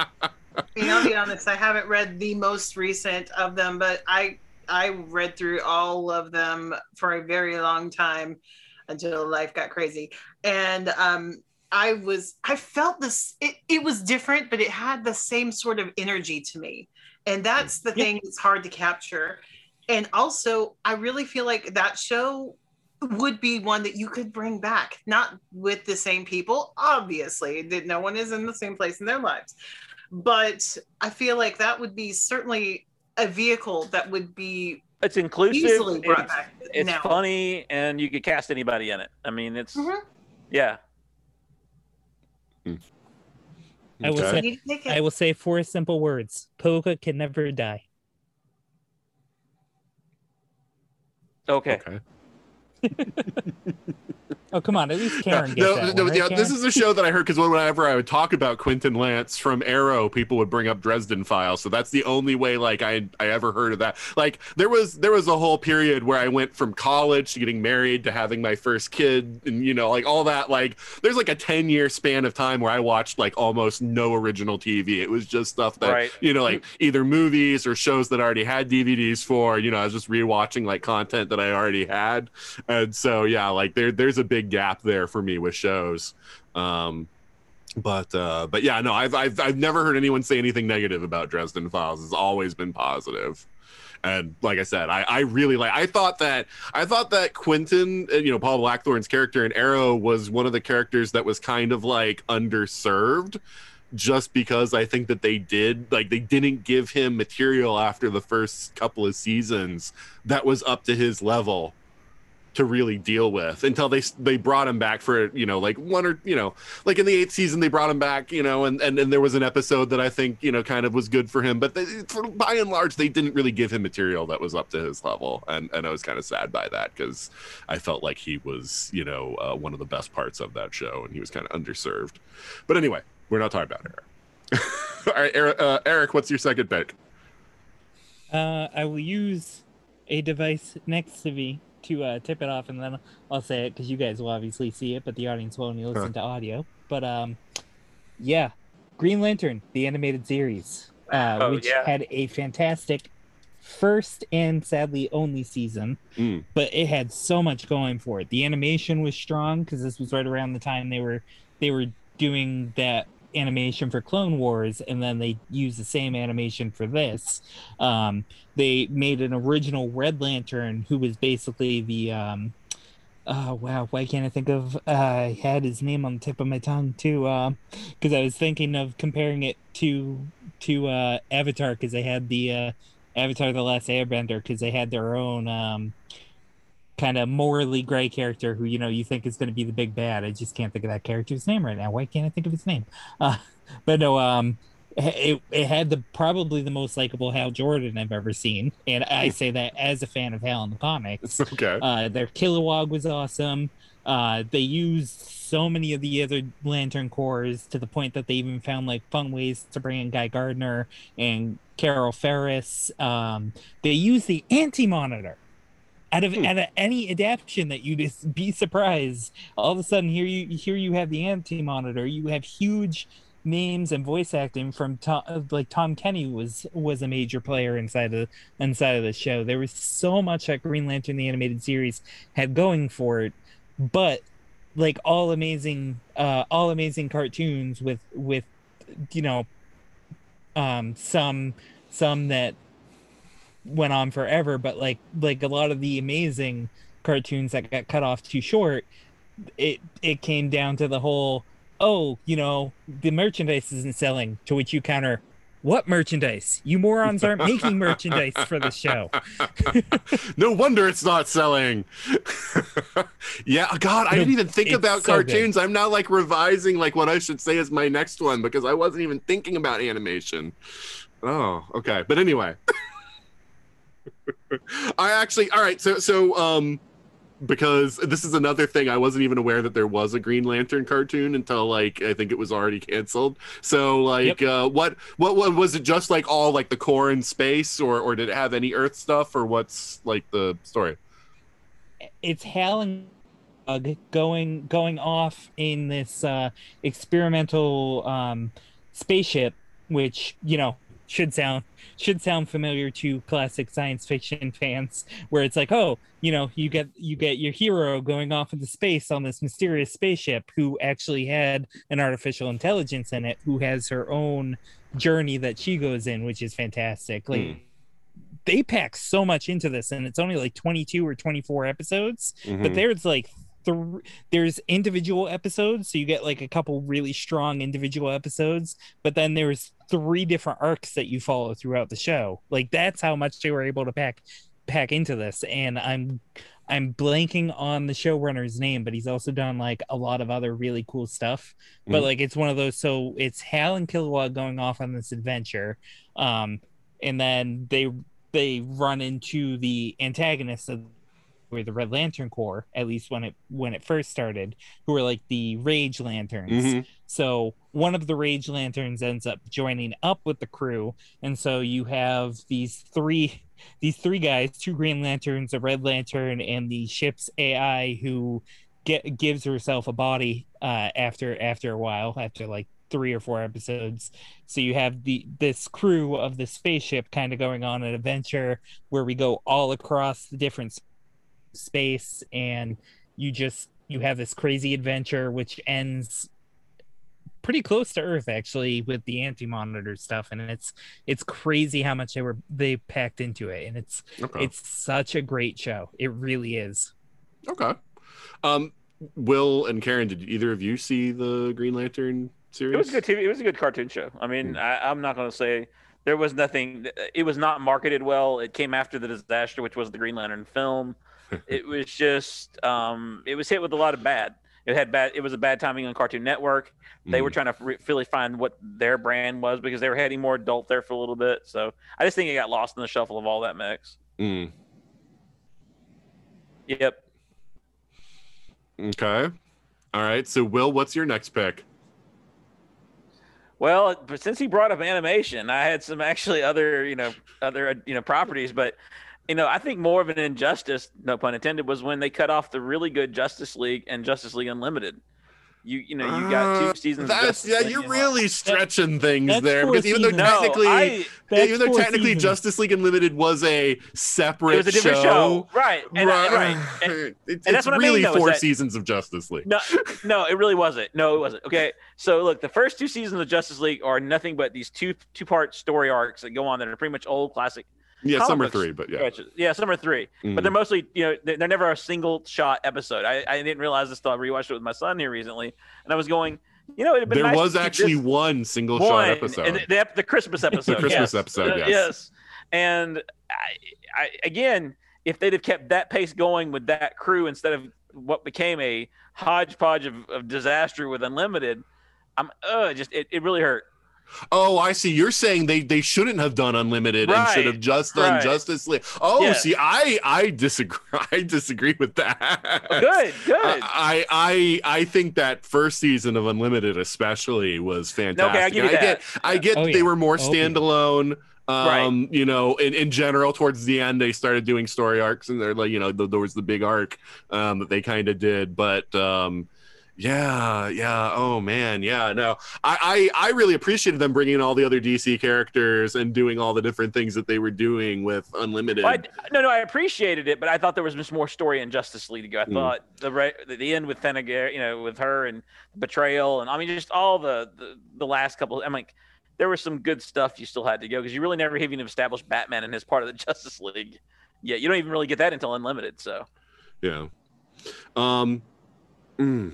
mean, I'll be honest, I haven't read the most recent of them, but I I read through all of them for a very long time until life got crazy. And um I was I felt this it, it was different, but it had the same sort of energy to me. And that's the Yeah. thing that's hard to capture. And also, I really feel like that show would be one that you could bring back, not with the same people, obviously, that no one is in the same place in their lives. But I feel like that would be certainly a vehicle that would be It's inclusive. easily brought It's, back it's now. funny, and you could cast anybody in it. I mean, it's Mhm. yeah. I will say, You need to take it. I will say four simple words: Polka can never die. Okay. Okay. <laughs> Oh come on, at least Karen gets no, that no, one, right, yeah, this is a show that I heard because whenever I would talk about Quentin Lance from Arrow, people would bring up Dresden Files. So that's the only way like I I ever heard of that. Like there was there was a whole period where I went from college to getting married to having my first kid, and you know like all that. Like there's like a ten year span of time where I watched like almost no original TV. It was just stuff that Right. you know like either movies or shows that I already had DVDs for. You know I was just rewatching like content that I already had, and so yeah, like there there's a big gap there for me with shows. Um, but uh, but yeah, no, I've, I've I've never heard anyone say anything negative about Dresden Files. It's always been positive. And like I said, I, I really like. I thought that I thought that Quentin, uh, you know, Paul Blackthorne's character in Arrow was one of the characters that was kind of like underserved, just because I think that they did like they didn't give him material after the first couple of seasons that was up to his level to really deal with until they they brought him back for you know like one or you know like in the eighth season they brought him back you know and and, and there was an episode that i think you know kind of was good for him but they, for, by and large they didn't really give him material that was up to his level and and i was kind of sad by that because i felt like he was you know uh, one of the best parts of that show and he was kind of underserved. But anyway we're not talking about eric. <laughs> All right eric, uh, eric what's your second pick? Uh, I will use a device next to me to uh, tip it off, and then I'll say it because you guys will obviously see it, but the audience will only listen to audio. But um, yeah, Green Lantern, the animated series, uh, Oh, which yeah. had a fantastic first and sadly only season, Mm. but it had so much going for it. The animation was strong because this was right around the time they were they were doing that animation for Clone Wars, and then they used the same animation for this. Um, they made an original Red Lantern who was basically the um, oh wow, why can't I think of? Uh, I had his name on the tip of my tongue too, because I was thinking of comparing it to to uh, Avatar because they had the uh, Avatar: The Last Airbender because they had their own um, kind of morally gray character who you know you think is going to be the big bad. I just can't think of that character's name right now. Why can't I think of his name? <laughs> Uh, but no, um, it, it had the probably the most likable Hal Jordan I've ever seen, and I say that as a fan of Hal in the comics. <laughs> Okay. Uh, their Kilowog was awesome. Uh, they used so many of the other Lantern Corps to the point that they even found like fun ways to bring in Guy Gardner and Carol Ferris. Um, they used the Anti Monitor. Out of, out of any adaptation that you just be surprised, all of a sudden here you here you have the Anti Monitor. You have huge names and voice acting from Tom, like Tom Kenny was was a major player inside of inside of the show. There was so much that Green Lantern the animated series had going for it, but like all amazing uh all amazing cartoons with with you know um some some that went on forever but like like a lot of the amazing cartoons that got cut off too short it it came down to the whole oh you know the merchandise isn't selling to which you counter what merchandise you morons aren't making merchandise for the show <laughs> no wonder it's not selling. <laughs> yeah, God, I No, didn't even think about so good. cartoons. I'm now like revising like what I should say is my next one because I wasn't even thinking about animation. Oh, okay. But anyway. <laughs> I actually all right, so so um because this is another thing I wasn't even aware that there was a Green Lantern cartoon until like I think it was already canceled. So like uh what what what was it just like all like the Corps in space or or did it have any earth stuff or what's like the story? it's Hal and going going off in this uh, experimental um, spaceship, which you know should sound should sound familiar to classic science fiction fans, where it's like, oh, you know, you get you get your hero going off into space on this mysterious spaceship who actually had an artificial intelligence in it, who has her own journey that she goes in, which is fantastic. Like Hmm. they pack so much into this, and it's only like 22 or 24 episodes, but Mhm. there's like thr there's individual episodes, so you get like a couple really strong individual episodes, but then there's three different arcs that you follow throughout the show. Like that's how much they were able to pack pack into this, and I'm I'm blanking on the showrunner's name, but he's also done like a lot of other really cool stuff. But Mhm. like it's one of those. So it's Hal and Kilowog going off on this adventure, um, and then they they run into the antagonists of or the Red Lantern Corps, at least when it when it first started, who were like the Rage Lanterns. Mhm. So one of the Rage Lanterns ends up joining up with the crew, and so you have these three <laughs> these three guys, two Green Lanterns, a Red Lantern, and the ship's AI who get gives herself a body uh, after after a while, after like three or four episodes. So you have the this crew of the spaceship kind of going on an adventure where we go all across the different space and you just you have this crazy adventure which ends pretty close to earth actually with the anti-monitor stuff and it's it's crazy how much they were they packed into it and it's Okay. it's such a great show it really is Okay. Um, Will and Karen, did either of you see the Green Lantern series? It was a good TV. It was a good cartoon show. I mean, I, I'm not going to say there was nothing. It was not marketed well. It came after the disaster, which was the Green Lantern film. <laughs> it was just, um, it was hit with a lot of bad. It had bad. It was a bad timing on Cartoon Network. They were Mm. trying to re- really find what their brand was because they were heading more adult there for a little bit. So I just think it got lost in the shuffle of all that mix. Mm. Yep. Okay. All right. So, Will, what's your next pick? Well, since he brought up animation, I had some actually other, you know, other you know properties, but you know, I think more of an injustice, no pun intended, was when they cut off the really good Justice League and Justice League Unlimited. You you know, you got Uh, two seasons. of That's yeah, League you're and- really stretching things there because even though seasons. No, technically, I- even though technically seasons. Justice League Unlimited was a separate it was a different show, right? And, right. right. <sighs> And- It's, and that's it's what I mean, really though, four that- seasons of Justice League. No, <laughs> no, it really wasn't. No, it wasn't. Okay, so look, the first two seasons of Justice League are nothing but these two two part story arcs that go on that are pretty much old classic yeah, summer books three, but yeah. stretches. Yeah, summer 3 but Mhm. they're mostly you know they're, never a single shot episode. I, I didn't realize this until I rewatched it with my son here recently, and I was going, you know, it'd been There nice was actually one single one, shot episode. and the, the, the Christmas episode, the Christmas yes. episode, yes. yes. And I, I again, if they'd have kept that pace going with that crew instead of what became a hodgepodge of, of disaster with Unlimited, I'm uh just it, it really hurt. Oh, I see. You're saying they they shouldn't have done unlimited and should have just done right. Justice League. Oh, Yeah. see, I I disagree. <laughs> I disagree with that. Good, good. I I I think that first season of Unlimited especially was fantastic. give you And I that. get I get Oh, they were more Oh, yeah. standalone. Right. Um, you know, in, in general, towards the end, they started doing story arcs, and they're like, you know, th- there was the big arc um, that they kind of did. But um, yeah, yeah, oh man, yeah, no, I, I I really appreciated them bringing in all the other DC characters and doing all the different things that they were doing with Unlimited. Well, I, no, no, I appreciated it, but I thought there was just more story in Justice League to go. I Mm. thought the right, the, the end with Thanagar, you know, with her and betrayal, and I mean, just all the the, the last couple. I'm like, there was some good stuff you still had to go because you really never even established Batman in his part of the <laughs> Justice League. Yeah, you don't even really get that until Unlimited. So Yeah. Um. mm.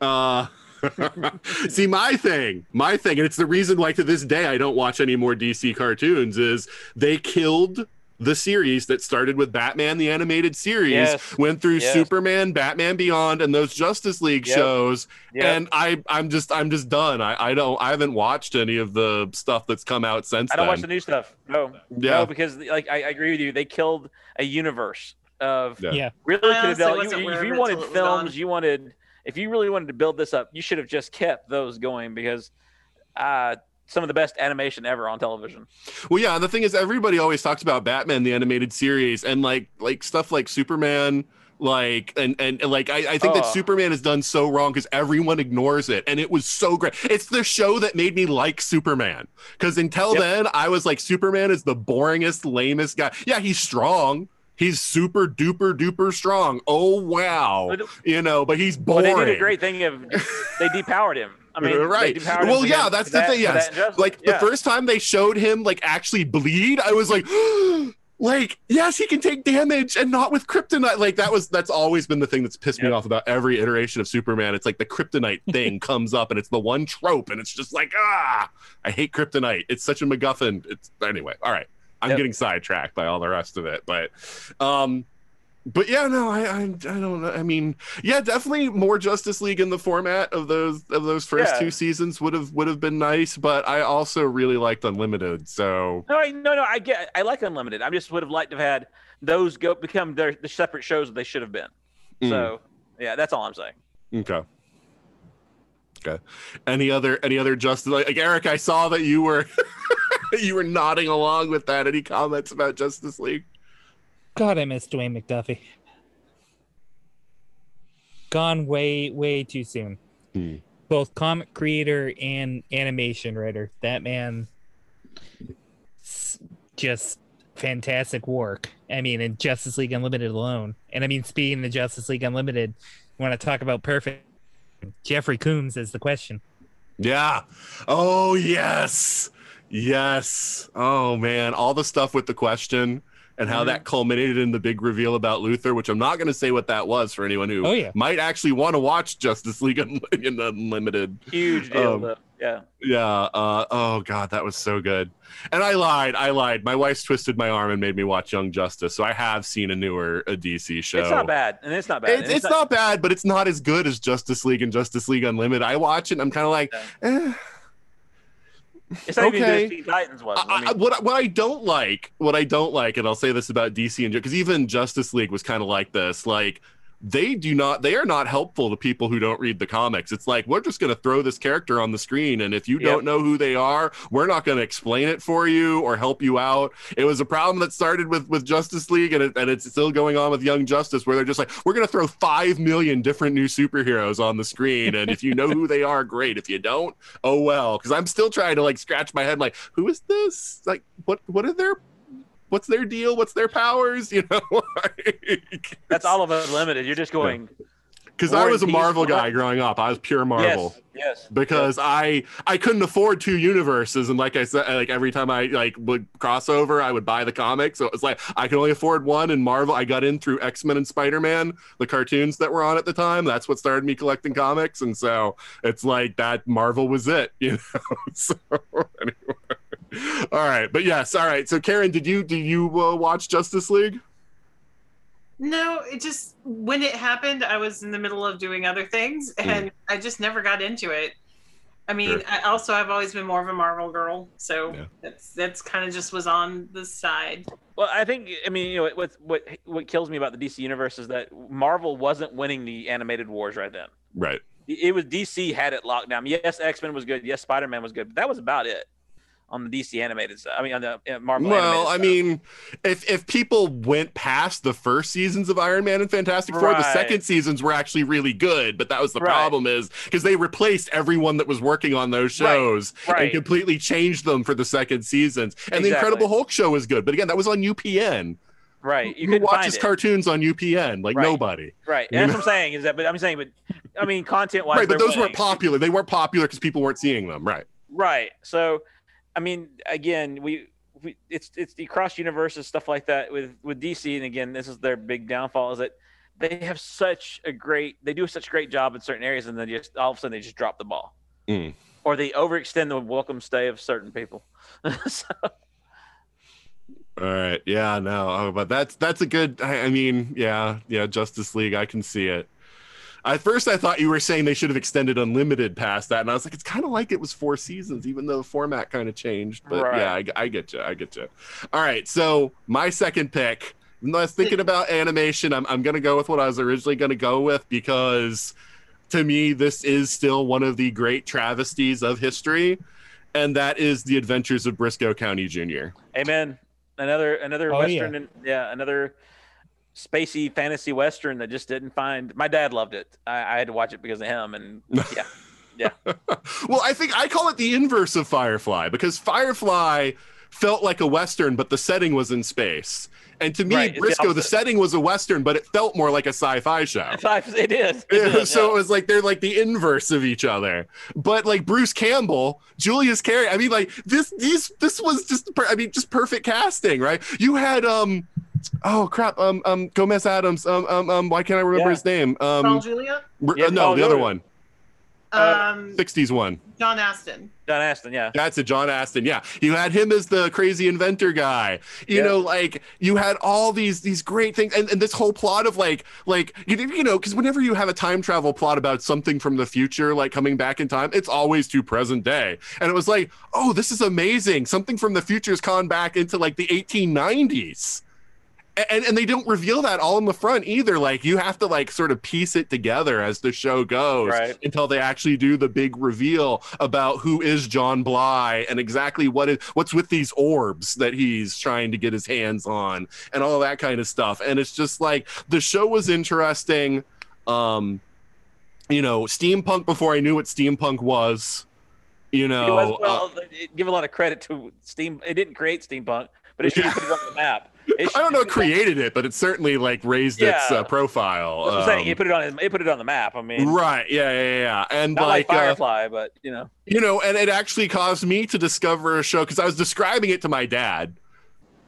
Uh. <laughs> See, my thing, my thing, and it's the reason why to this day I don't watch any more DC cartoons is they killed the series that started with Batman the animated series, Yes. went through Yes. Superman, Batman Beyond, and those Justice League Yep. shows, Yep. and I, I'm just, I'm just done. I, I don't, I haven't watched any of the stuff that's come out since I don't then. watch the new stuff. No, Yeah. no, because like I, I agree with you. They killed a universe of Yeah. Yeah. really could have honestly done. You, if you wanted till it was films, on. you wanted. If you really wanted to build this up, you should have just kept those going because uh, some of the best animation ever on television. Well, yeah, and the thing is, everybody always talks about Batman the animated series, and like like stuff like Superman, like and and, and, like I, I think that Oh. Superman has done so wrong because everyone ignores it, and it was so great. It's the show that made me like Superman because until Yep. then, I was like, Superman is the boringest, lamest guy. Yeah, he's strong. He's super duper duper strong. Oh wow, But- you know, but he's boring. they did a great thing of they depowered him. I mean, right. They depowered him Well, yeah, that- that's the that- thing. Yes, like Yeah. the first time they showed him like actually bleed, I was like, <gasps> like yes, he can take damage and not with kryptonite. Like that was that's always been the thing that's pissed me off about every iteration of Superman. It's like the kryptonite <laughs> thing comes up and it's the one trope, and it's just like ah, I hate kryptonite. It's such a MacGuffin. It's anyway. All right, I'm Yep. getting sidetracked by all the rest of it, but um but yeah, no, I, I, I don't know. I mean, yeah, definitely more Justice League in the format of those of those first Yeah. two seasons would have would have been nice. But I also really liked Unlimited. So No, I, no, no. I get. I like Unlimited. I just would have liked to have had those go become their the separate shows that they should have been. Mm. So yeah, that's all I'm saying. okay, okay. Any other any other Justice like, like Eric? I saw that you were <laughs> <laughs> you were nodding along with that. Any comments about Justice League? God, I miss Dwayne McDuffie. Gone way, way too soon. Hmm. Both comic creator and animation writer. That man, just fantastic work. I mean, in Justice League Unlimited alone. And I mean, speaking of Justice League Unlimited, you want to talk about perfect? Jeffrey Combs is the question. Yeah. Oh yes. Yes. Oh man, all the stuff with the question and how Mm-hmm. that culminated in the big reveal about Luthor, which I'm not going to say what that was for anyone who Oh, yeah. might actually want to watch Justice League Un- <laughs> Unlimited. Huge deal. Um, though. Yeah. Yeah. Uh, oh god, that was so good. And I lied. I lied. My wife's twisted my arm and made me watch Young Justice, so I have seen a newer a DC show. It's not bad, and it's not bad. It's, and it's not bad, but it's not as good as Justice League and Justice League Unlimited. I watch it and I'm kind of like, eh. It's not even as okay. good as Titans was. I, I, I, what what I don't like, what I don't like, and I'll say this about DC and because even Justice League was kind of like this. Like they do not, they are not helpful to people who don't read the comics. It's like we're just going to throw this character on the screen, and if you Yep. don't know who they are, we're not going to explain it for you or help you out. It was a problem that started with with Justice League, and it, and it's still going on with Young Justice, where they're just like we're going to throw five million different new superheroes on the screen, and if you know who they are, great. If you don't, oh well. Because I'm still trying to like scratch my head, like who is this? Like what what are their what's their deal? What's their powers? <laughs> You know, that's all of it limited. You're just going. Because I was a Marvel guy growing up. I was pure Marvel. Yes. Yes. Because I I couldn't afford two universes, and like I said, like every time I like would crossover, I would buy the comics. So it was like I could only afford one. And Marvel, I got in through X Men and Spider Man, the cartoons that were on at the time. That's what started me collecting comics, and so it's like that. Marvel was it, <laughs> you know. <laughs> so anyway, <laughs> all right, but yes, all right. So Karen, did you did you uh, watch Justice League? No, it just when it happened, I was in the middle of doing other things, and I just never got into it. I mean, Sure. I also I've always been more of a Marvel girl, so Yeah. that's that's kind of just was on the side. Well, I think I mean you know what what what kills me about the DC universe is that Marvel wasn't winning the animated wars right then. Right. It was DC had it locked down. Yes, X Men was good. Yes, Spider Man was good. But that was about it on the DC animated. I mean, on the uh, Marvel. Well, I mean, if if people went past the first seasons of Iron Man and Fantastic Four, the second seasons were actually really good. But that was the Right. problem is because they replaced everyone that was working on those Right. shows and completely changed them for the second seasons. And the Incredible Hulk show was good, but again, that was on UPN. right, you Who could watches it. cartoons on UPN? Like Right. nobody. Right, and know? that's what I'm saying is that. But I'm saying, but I mean, content wise, right, but those weren't popular. They weren't popular because people weren't seeing them. Right. Right. So, I mean, again, we, we it's it's the cross universes stuff like that with with DC, and again, this is their big downfall is that they have such a great they do such a great job in certain areas, and then just all of a sudden they just drop the ball, Mm. or they overextend the welcome stay of certain people. <laughs> so, All right. Yeah, no. Oh, but that's that's a good I, I mean, yeah, yeah, Justice League, I can see it. At first I thought you were saying they should have extended unlimited past that, and I was like, it's kind of like it was four seasons, even though the format kind of changed. But Right. yeah, I, I get you. I get you. All right, so my second pick. When I was thinking about animation, I'm I'm gonna go with what I was originally gonna go with because to me, this is still one of the great travesties of history, and that is the Adventures of Brisco County Jr. amen. Another another Oh, western, and yeah, another spacey fantasy western that just didn't find. My dad loved it. I, I had to watch it because of him, and <laughs> yeah, Yeah. <laughs> well, I think I call it the inverse of Firefly because Firefly felt like a western, but the setting was in space. And to me, Right, it's the Brisco, the, setting was a western, but it felt more like a sci-fi show. <laughs> it is. It Yeah, so yeah. it was like they're like the inverse of each other. But like Bruce Campbell, Julius Carry, I mean, like this, these, this was just, per- I mean, just perfect casting, right? You had, um, oh crap, um, um, Gomez Addams, um, um, um why can't I remember Yeah. his name? Paul Um, Julia, Br- Yeah, uh, no, Paul the other Julia. one, Uh, um, '60s one. John Astin. John Astin, yeah. That's it, John Astin. Yeah, you had him as the crazy inventor guy. You Yeah. know, like you had all these these great things, and, and this whole plot of like like you, you know, because whenever you have a time travel plot about something from the future, like coming back in time, it's always to present day. And it was like, oh, this is amazing. Something from the future's gone back into like the 1890s. And, and they don't reveal that all in the front either. Like you have to like sort of piece it together as the show goes Right. until they actually do the big reveal about who is John Bly and exactly what is what's with these orbs that he's trying to get his hands on and all that kind of stuff. And it's just like the show was interesting. Um, you know, steampunk before I knew what steampunk was. You know, was, uh, well, it- give a lot of credit to Steam. It didn't create steampunk, but it should have put it on the map. I don't know, created it, but it certainly like raised its uh, profile. That's what I'm saying. Um, It put it on. It put it on the map. I mean, right? Yeah, yeah, yeah. And not like, like, uh, Firefly, but you know, you know, and it actually caused me to discover a show because I was describing it to my dad,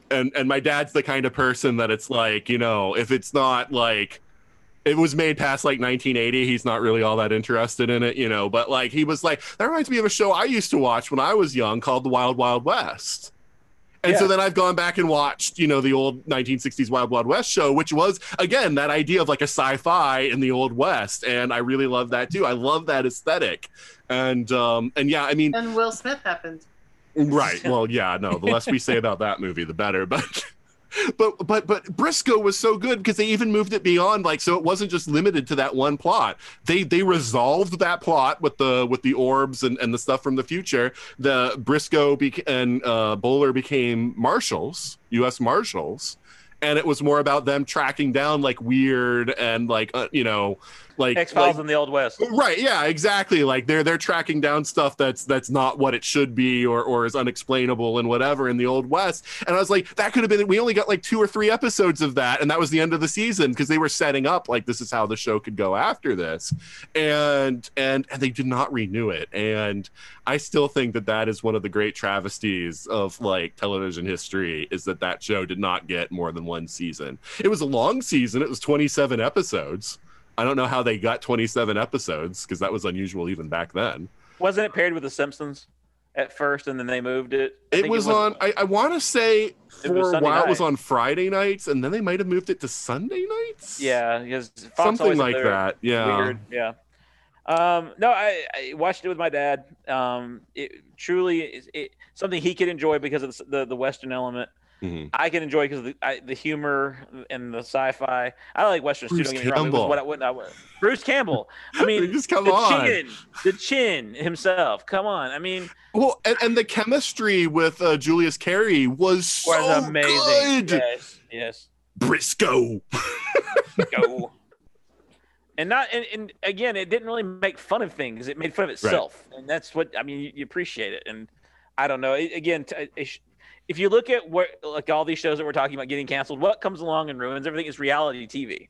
and and my dad's the kind of person that it's like, you know, if it's not like it was made past like 1980 he's not really all that interested in it you know but like he was like that reminds me of a show i used to watch when i was young called the wild wild west and so then I've gone back and watched, you know, the old 1960s Wild Wild West show, which was again that idea of like a sci-fi in the old west, and I really love that too. I love that aesthetic, and um, and yeah, I mean, And Will Smith happened. Right. Well, yeah, no, the less we say about that movie, the better. But <laughs> but but but Brisco was so good because they even moved it beyond like so it wasn't just limited to that one plot. They they resolved that plot with the with the orbs and, and the stuff from the future. The Brisco bec- and uh, Bowler became marshals, U.S. marshals. And it was more about them tracking down like weird and like uh, you know like X Files like- in the Old West. Right, yeah, exactly. Like they're they're tracking down stuff that's that's not what it should be or or is unexplainable and whatever in the old west. And I was like, that could have been we only got like two or three episodes of that, and that was the end of the season because they were setting up like this is how the show could go after this. And and and they did not renew it. And I still think that that is one of the great travesties of like television history is that that show did not get more than one season. It was a long season. It was 27 episodes. I don't know how they got 27 episodes because that was unusual even back then. Wasn't it paired with The Simpsons at first, and then they moved it? It think was on. I, I want to say for a while it was on Friday nights, and then they might have moved it to Sunday nights. Yeah, because something like that. Yeah. Weird. Yeah. Um, no, I, I watched it with my dad. Um, it truly is it, something he could enjoy because of the the, the Western element. Mhm. I can enjoy because the, I, the humor and the sci-fi. I like westerns too. Bruce Don't get me wrong. Campbell. what I, what I, what- Bruce Campbell. I mean, <laughs> Just come the on. chin, the chin himself. Come on. I mean, Well, and, and the chemistry with uh, Julius Carry was so was amazing. good. Yes, yes. Brisco. Go. <laughs> and not and, and again, it didn't really make fun of things. It made fun of itself, and that's what I mean. You, you appreciate it, and I don't know. It, again, t- it if you look at what like all these shows that we're talking about getting canceled, what comes along and ruins everything is reality TV.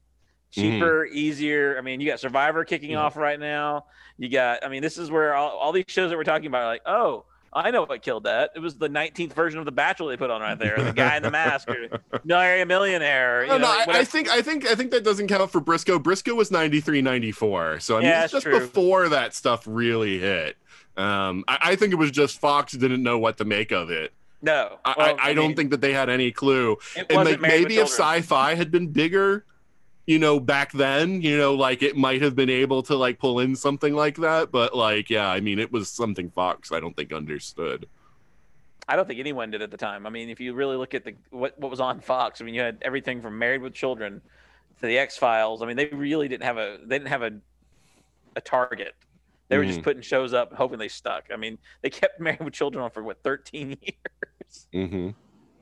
Cheaper, easier. I mean, you got Survivor kicking off right now. You got, I mean, this is where all, all these shows that we're talking about are like, oh, I know what killed that. It was the 19th version of The Bachelor they put on right there. The guy in the mask, or <laughs> Millionaire Millionaire. No, know, no, I, I think I think I think that doesn't count for Brisco. Brisco was 93, 94. So I mean, Yeah, it's just true. before that stuff really hit. Um, I, I think it was just Fox didn't know what to make of it. No. I, Well, I, I don't mean, think that they had any clue. And like maybe if sci-fi had been bigger, you know, back then, you know, like it might have been able to like pull in something like that. But like, yeah, I mean, it was something Fox I don't think understood. I don't think anyone did at the time. I mean, if you really look at the what, what was on Fox, I mean, you had everything from Married with Children to the X Files. I mean, they really didn't have a they didn't have a a target. They were just Mhm. putting shows up, hoping they stuck. I mean, they kept <laughs> Married with Children on for what 13 <laughs> years. Mm-hmm.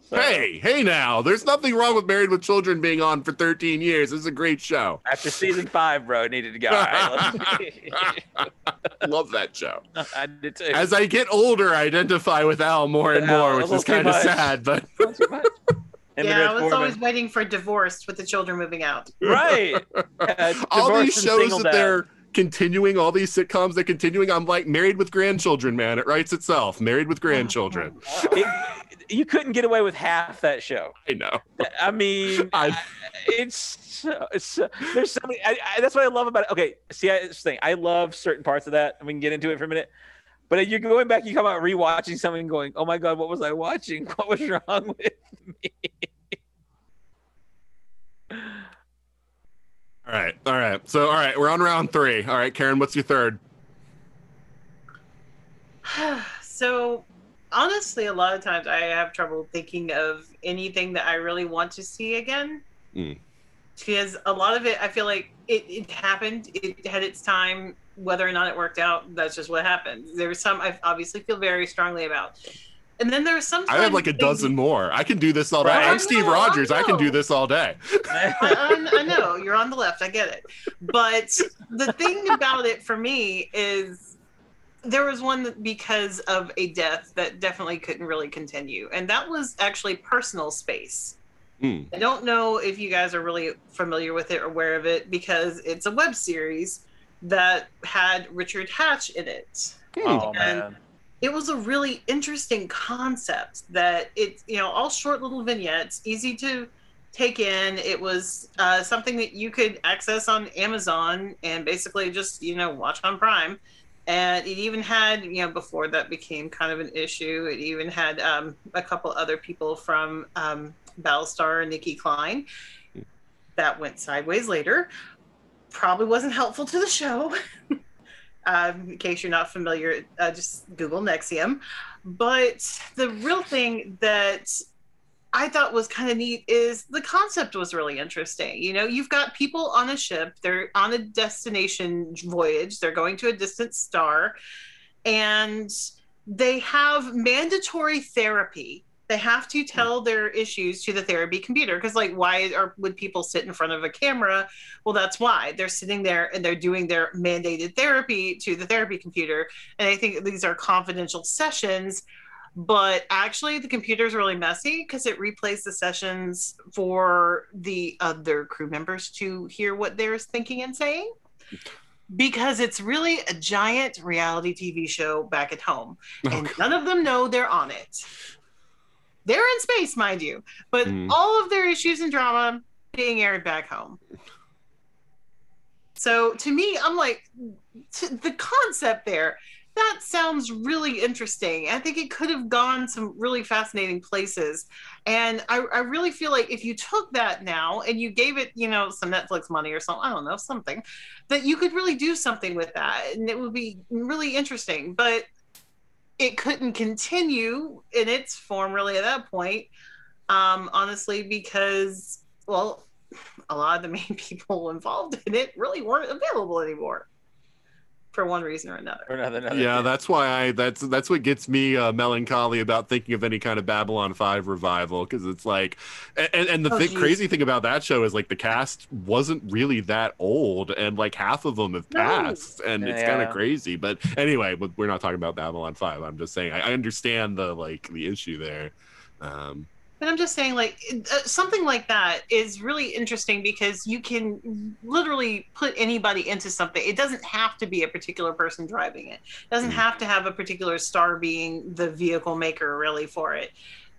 So, Hey, hey, now, there's nothing wrong with Married with Children being on for 13 years. This is a great show. after season five, bro, it needed to go. All right, <laughs> Love that show. I did too. As I get older, I identify with Al more and Al, more, which is kind of sad. But Not too much. Him and yeah, I was Foreman. always waiting for divorced with the children moving out. right. Uh, all these and shows Single that Dad. they're continuing, all these sitcoms they're continuing. I'm like Married with Grandchildren, man. It writes itself. Married with Grandchildren. <laughs> It- you couldn't get away with half that show. I know. I mean, <laughs> I- it's it's there's so many. I, I, that's what I love about it. Okay, see, I, this thing I love certain parts of that, and we can get into it for a minute. But you're going back, you come out rewatching something, and going, "Oh my god, what was I watching? <laughs> What was wrong with me?" All right, all right. So, all right, we're on round three. All right, Karen, what's your third? <sighs> so honestly a lot of times i have trouble thinking of anything that i really want to see again Mm. because a lot of it i feel like it, it happened it had its time whether or not it worked out that's just what happened there's some i obviously feel very strongly about and then there's some I have like a things- dozen more. I can do this all day. Right. I'm I Steve know, Rogers. I can do this all day. <laughs> I, I, I know you're on the left. I get it. But the thing about it for me is there was one that because of a death that definitely couldn't really continue, and that was actually personal space. Hmm. I don't know if you guys are really familiar with it or aware of it because it's a web series that had Richard Hatch in it oh And- man, it was a really interesting concept that it you know all short little vignettes easy to take in. It was uh, something that you could access on amazon and basically just you know watch on prime. And it even had you know before that became kind of an issue it even had um, a couple other people from um, battlestar nicki clyne that went sideways later. Probably wasn't helpful to the show <laughs> um, in case you're not familiar, uh, just Google NXIVM. But the real thing that I thought was kind of neat is the concept was really interesting. You know, you've got people on a ship, they're on a destination voyage, they're going to a distant star, and they have mandatory therapy. They have to tell their issues to the therapy computer because, like, why are would people sit in front of a camera well, that's why they're sitting there and they're doing their mandated therapy to the therapy computer. And I think these are confidential sessions, but actually, the computer is really messy because it replays the sessions for the other crew members to hear what they're thinking and saying. Because it's really a giant reality TV show back at home, oh, and Okay. none of them know they're on it. They're in space, mind you, but Mm. all of their issues and drama being aired back home. So to me, I'm like, the concept there, that sounds really interesting. I think it could have gone some really fascinating places. And I, I really feel like if you took that now and you gave it, you know, some Netflix money or something, I don't know, something, that you could really do something with that. And it would be really interesting. But it couldn't continue in its form really at that point, um, honestly, because, well, a lot of the main <laughs> people involved in it really weren't available anymore for one reason or another. Or another, another yeah thing. that's why i that's that's what gets me uh, melancholy about thinking of any kind of babylon 5 revival because it's like and, and the Oh, thi- crazy thing about that show is like the cast wasn't really that old and like half of them have No. passed and it's kind Yeah. of crazy but anyway but we're not talking about babylon 5 i'm just saying i, I understand the like the issue there um But I'm just saying, like uh, something like that is really interesting because you can literally put anybody into something. It doesn't have to be a particular person driving it. It doesn't Mhm. have to have a particular star being the vehicle maker really for it.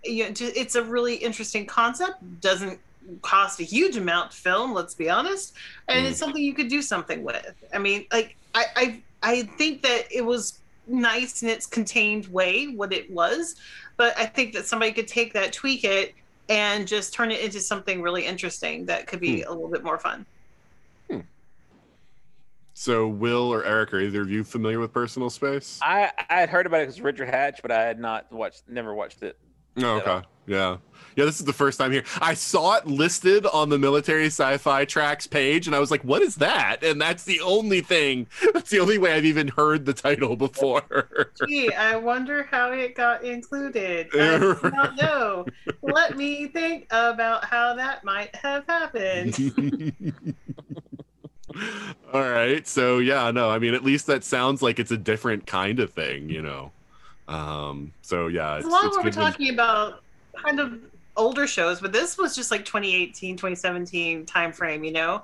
You know, it's a really interesting concept. Doesn't cost a huge amount to film. Let's be honest, and it's something you could do something with. I mean, like I I, I think that it was nice in its contained way what it was but I think that somebody could take that, tweak it, and just turn it into something really interesting that could be hmm. a little bit more fun. Hmm. so will or eric are either of you familiar with personal space I I had heard about it because Richard Hatch, but I had not watched, never watched it. Oh, okay. Yeah. Yeah, this is the first time here. I saw it listed on the military sci-fi tracks page and I was like, what is that? And that's the only thing. That's the only way I've even heard the title before. Gee, I wonder how it got included. I <laughs> do not know. Let me think about how that might have happened. <laughs> All right. So yeah, no, I mean at least that sounds like it's a different kind of thing, you know. Um so yeah, it's, a lot it's of we're good when- talking about kind of older shows, but this was just like 2018, 2017 time frame, you know?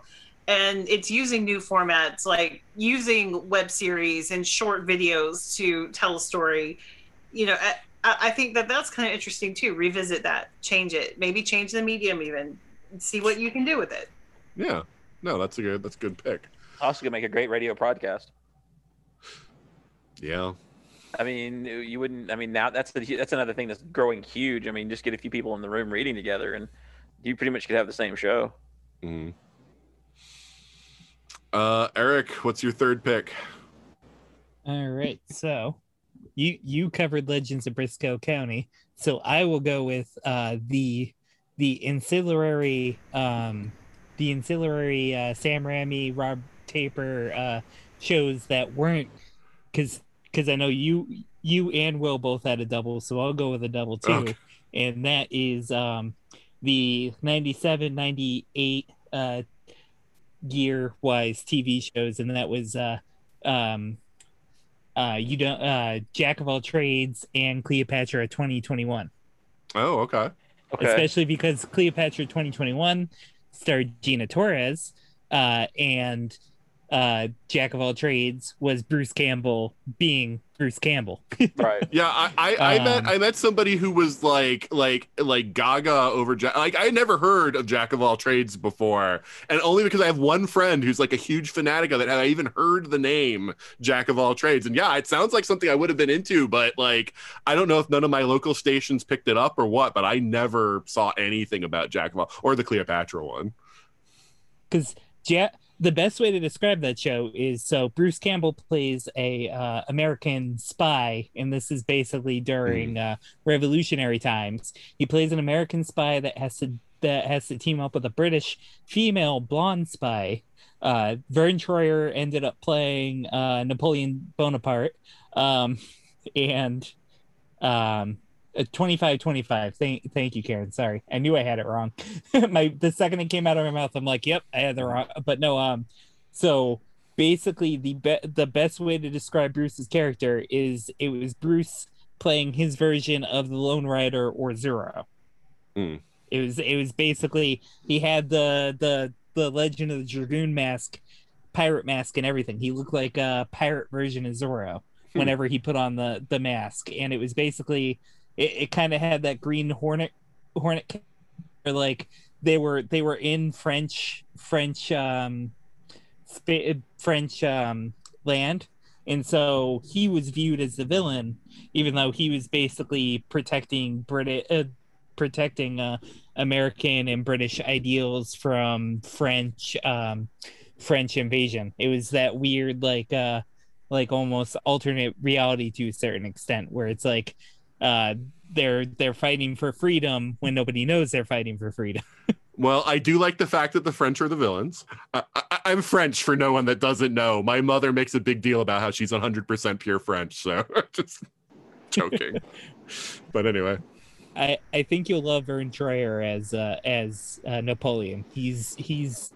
And it's using new formats, like using web series and short videos to tell a story. You know, I, I think that that's kind of interesting too. Revisit that, change it, maybe change the medium even, see what you can do with it. Yeah. No, that's a good that's a good pick. Also, could make a great radio podcast. Yeah. I mean, you wouldn't. I mean, now that's the, that's another thing that's growing huge. I mean, just get a few people in the room reading together, and you pretty much could have the same show. Mhm. Uh Eric, what's your third pick? All right, so you you covered Legends of Brisco County, so I will go with uh, the the ancillary um, the ancillary uh, Sam Raimi, Rob Tapert uh, shows that weren't because because I know you you and Will both had a double, so I'll go with a double too, Okay. and that is um, the 97, 98 uh, year wise TV shows, and that was uh, um, uh, you don't uh, Jack of all trades and Cleopatra 2021 Oh, okay. Okay. especially because Cleopatra 2021 starred Gina Torres, uh, and uh, Jack of all trades was Bruce Campbell being Bruce Campbell. <laughs> right. Yeah, I I, I met Um, I met somebody who was like like like Gaga over Jack. Like I had never heard of Jack of all trades before, and only because I have one friend who's like a huge fanatic of it, and I even heard the name Jack of all trades. And yeah, it sounds like something I would have been into, but like I don't know if none of my local stations picked it up or what. But I never saw anything about Jack of all or the Cleopatra one. because ja- the best way to describe that show is so Bruce Campbell plays a uh, American spy, and this is basically during uh, Revolutionary times. He plays an American spy that has to that has to team up with a British female blonde spy. Uh, Verne Troyer ended up playing uh, Napoleon Bonaparte, um, <laughs> and um, 25 25 thank thank you karen. Sorry. I knew i had it wrong. <laughs> My the second it came out of my mouth i'm like yep i had the wrong but no um so basically the be- the best way to describe bruce's character is it was bruce playing his version of the lone rider or zorro. Hmm. it was it was basically he had the the the legend of the dragoon mask pirate mask and everything. He looked like a pirate version of zorro Hmm. whenever he put on the the mask. And it was basically it, it kind of had that green hornet hornet or like they were they were in french french um french um land and so he was viewed as the villain, even though he was basically protecting British, uh, protecting uh, American and British ideals from French, um, French invasion. It was that weird, like, uh, like almost alternate reality to a certain extent, where it's like, uh, they're they're fighting for freedom when nobody knows they're fighting for freedom. <laughs> Well, I do like the fact that the French are the villains. I, I, I'm French for no one that doesn't know. My mother makes a big deal about how she's 100% pure French. So <laughs> just joking. <laughs> but anyway, I I think you'll love Verne Troyer as uh, as uh, Napoleon. He's he's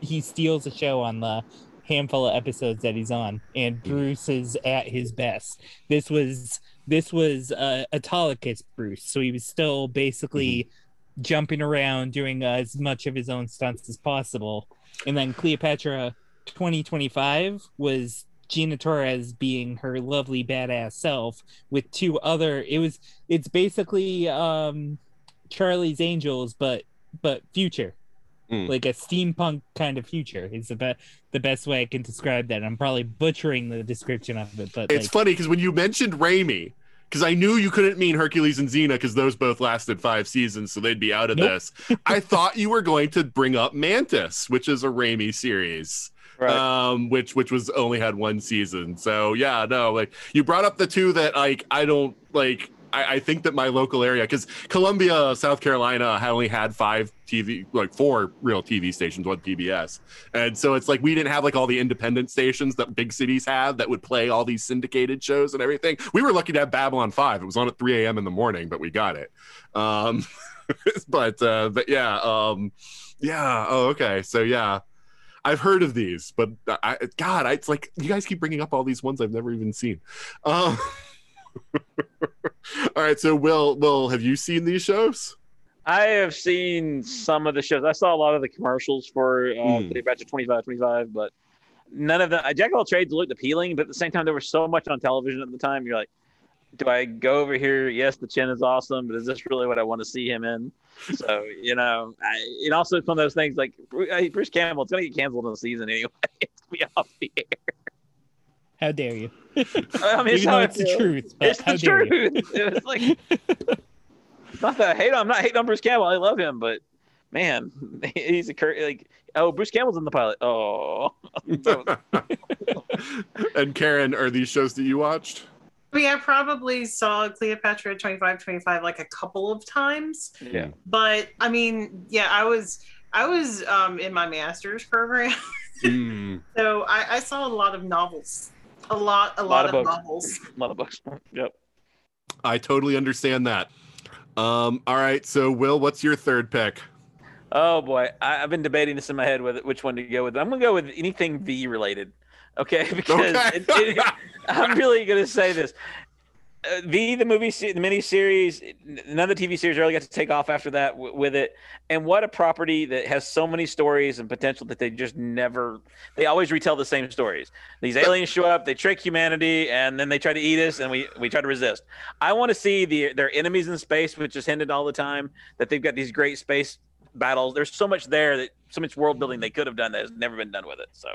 he steals the show on the handful of episodes that he's on, and Bruce is at his best. This was this was uh, Autolycus Bruce, so he was still basically jumping around, doing uh, as much of his own stunts as possible. And then Cleopatra 2025 was Gina Torres being her lovely badass self with two other. It was it's basically um Charlie's Angels, but but future. Mm. Like a steampunk kind of future is the best the best way I can describe that. I'm probably butchering the description of it, but it's like, funny because when you mentioned Raimi, because I knew you couldn't mean Hercules and Xena because those both lasted five seasons, so they'd be out of Nope. this. I thought you were going to bring up Mantis, which is a Raimi series. Right. um which which was only had one season so yeah no like you brought up the two that like i don't like i, I think that my local area because columbia south carolina had only had five tv like four real tv stations one pbs and so it's like we didn't have like all the independent stations that big cities have that would play all these syndicated shows and everything. We were lucky to have babylon 5 it was on at 3 a.m in the morning but we got it. Um <laughs> but uh but yeah um yeah oh okay. So yeah I've heard of these, but I, God, I, it's like you guys keep bringing up all these ones I've never even seen. Um, <laughs> <laughs> all right, so Will, Will, have you seen these shows? I have seen some of the shows. I saw a lot of the commercials for uh, Hmm. Cleopatra 25, 25, but none of them. Jack of all trades looked appealing, but at the same time, there was so much on television at the time. You're like, do I go over here? Yes, the chin is awesome, but is this really what I want to see him in? So you know, I, it also it's one of those things like uh, Bruce Campbell. It's going to get canceled in the season anyway. It's <laughs> going to be off the air. How dare you? I mean, <laughs> it's how though it's the truth, It's how the dare you? truth. It's like <laughs> not that I hate. Him. I'm not hating on Bruce Campbell. I love him, but man, <laughs> he's a cur- like oh Bruce Campbell's in the pilot. Oh, and Karen, are these shows that you watched? I mean, I probably saw Cleopatra 25 25 like a couple of times, yeah. but I mean, yeah, I was I was um, in my master's program, Mm. so I, I saw a lot of novels, a lot, a lot, of of, books. novels. A <laughs> lot of books. <laughs> Yep. I totally understand that. Um, all right, so Will, what's your third pick? Oh boy, I, I've been debating this in my head with which one to go with. I'm gonna go with anything V related. Okay, <laughs> because Okay. it, it, I'm really gonna say this. Uh, v the movie the miniseries none of the tv series really got to take off after that w- with it. And what a property that has so many stories and potential that they just never they always retell the same stories. These aliens show up they trick humanity and then they try to eat us and we we try to resist. I want to see the their enemies in space which is hinted all the time that they've got these great space battles. There's so much there that so much world building they could have done that has never been done with it so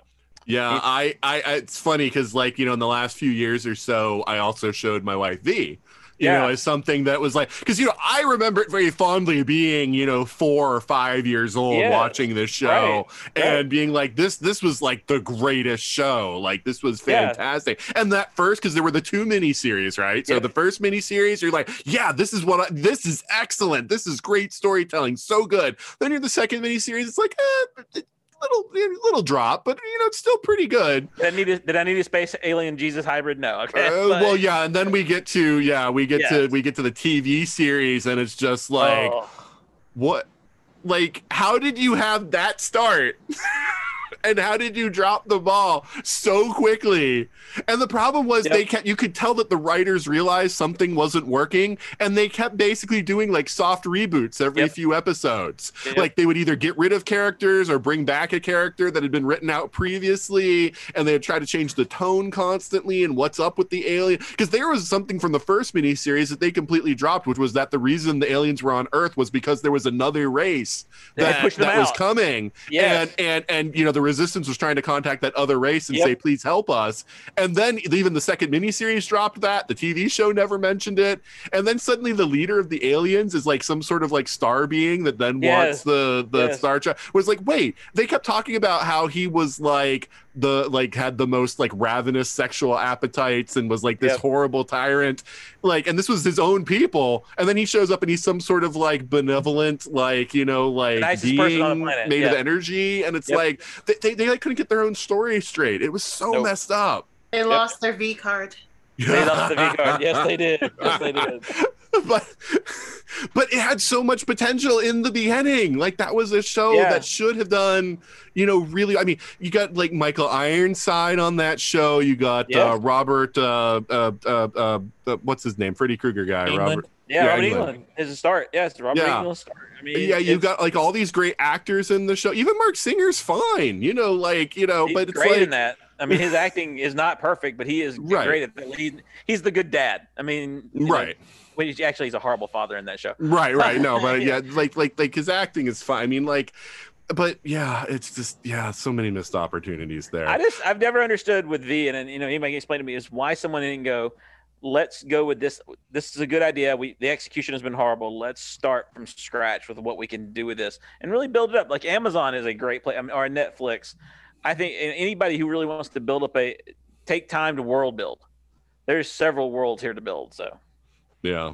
Yeah, I, I, I it's funny because like you know in the last few years or so, I also showed my wife V. You Yeah. know, as something that was like, because you know, I remember it very fondly being, you know, four or five years old Yeah, watching this show right. and being like, this, this was like the greatest show. Like this was fantastic. And that first, because there were the two miniseries, right? So the first miniseries, you're like, yeah, this is what I, this is excellent. This is great storytelling, so good. Then you're the second miniseries, it's like, eh, little, little drop, but you know, it's still pretty good. did i need a, did i need a space alien jesus hybrid no okay Uh, But- well, yeah, and then we get to yeah, we get to we get to the TV series, and it's just like Oh. what, like how did you have that start, <laughs> and how did you drop the ball so quickly? And the problem was Yep. they kept you could tell that the writers realized something wasn't working, and they kept basically doing like soft reboots every Yep. few episodes. Yep. Like they would either get rid of characters or bring back a character that had been written out previously, and they would try to change the tone constantly and what's up with the alien. Because there was something from the first miniseries that they completely dropped, which was that the reason the aliens were on Earth was because there was another race that, that was coming. Yes. And and and you know, the resistance was trying to contact that other race and Yep. say, please help us. And then even the second miniseries dropped that. The TV show never mentioned it. And then suddenly the leader of the aliens is like some sort of like star being that then Yes. wants the the Yes. Star Trek was like, wait, they kept talking about how he was like the like had the most like ravenous sexual appetites and was like this Yep. horrible tyrant like and this was his own people and then he shows up and he's some sort of like benevolent like you know like nicest person on the being made of energy and it's Yep. like they, they, they like couldn't get their own story straight it was so Nope. messed up They lost their V card. <laughs> They lost the V card. Yes, they did. Yes, they did. <laughs> <laughs> but but it had so much potential in the beginning like that was a show Yeah. that should have done you know really i mean you got like michael ironside on that show you got Yeah. uh robert uh, uh uh uh uh what's his name freddy krueger guy Englund. robert Yeah, Yeah, Robert Englund. Englund is a start. Yes, Robert Yeah. Englund's start. I mean, yeah you've got like all these great actors in the show even marc singer's fine you know like you know he's but it's great like in that. I mean, his acting is not perfect, but he is <laughs> Right. great at that. He's, he's the good dad. I mean, you know, right well, he's- actually, he's a horrible father in that show. Right, right. No, but Yeah. <laughs> yeah, like like like his acting is fine. I mean, like, but yeah, it's just yeah, so many missed opportunities there. I just I've never understood with V, and, and you know, anybody can explain to me is why someone didn't go. Let's go with this. This is a good idea. We the execution has been horrible. Let's start from scratch with what we can do with this, and really build it up. Like Amazon is a great place, I mean, or Netflix. I think anybody who really wants to build up a take time to world build. There's several worlds here to build. So yeah.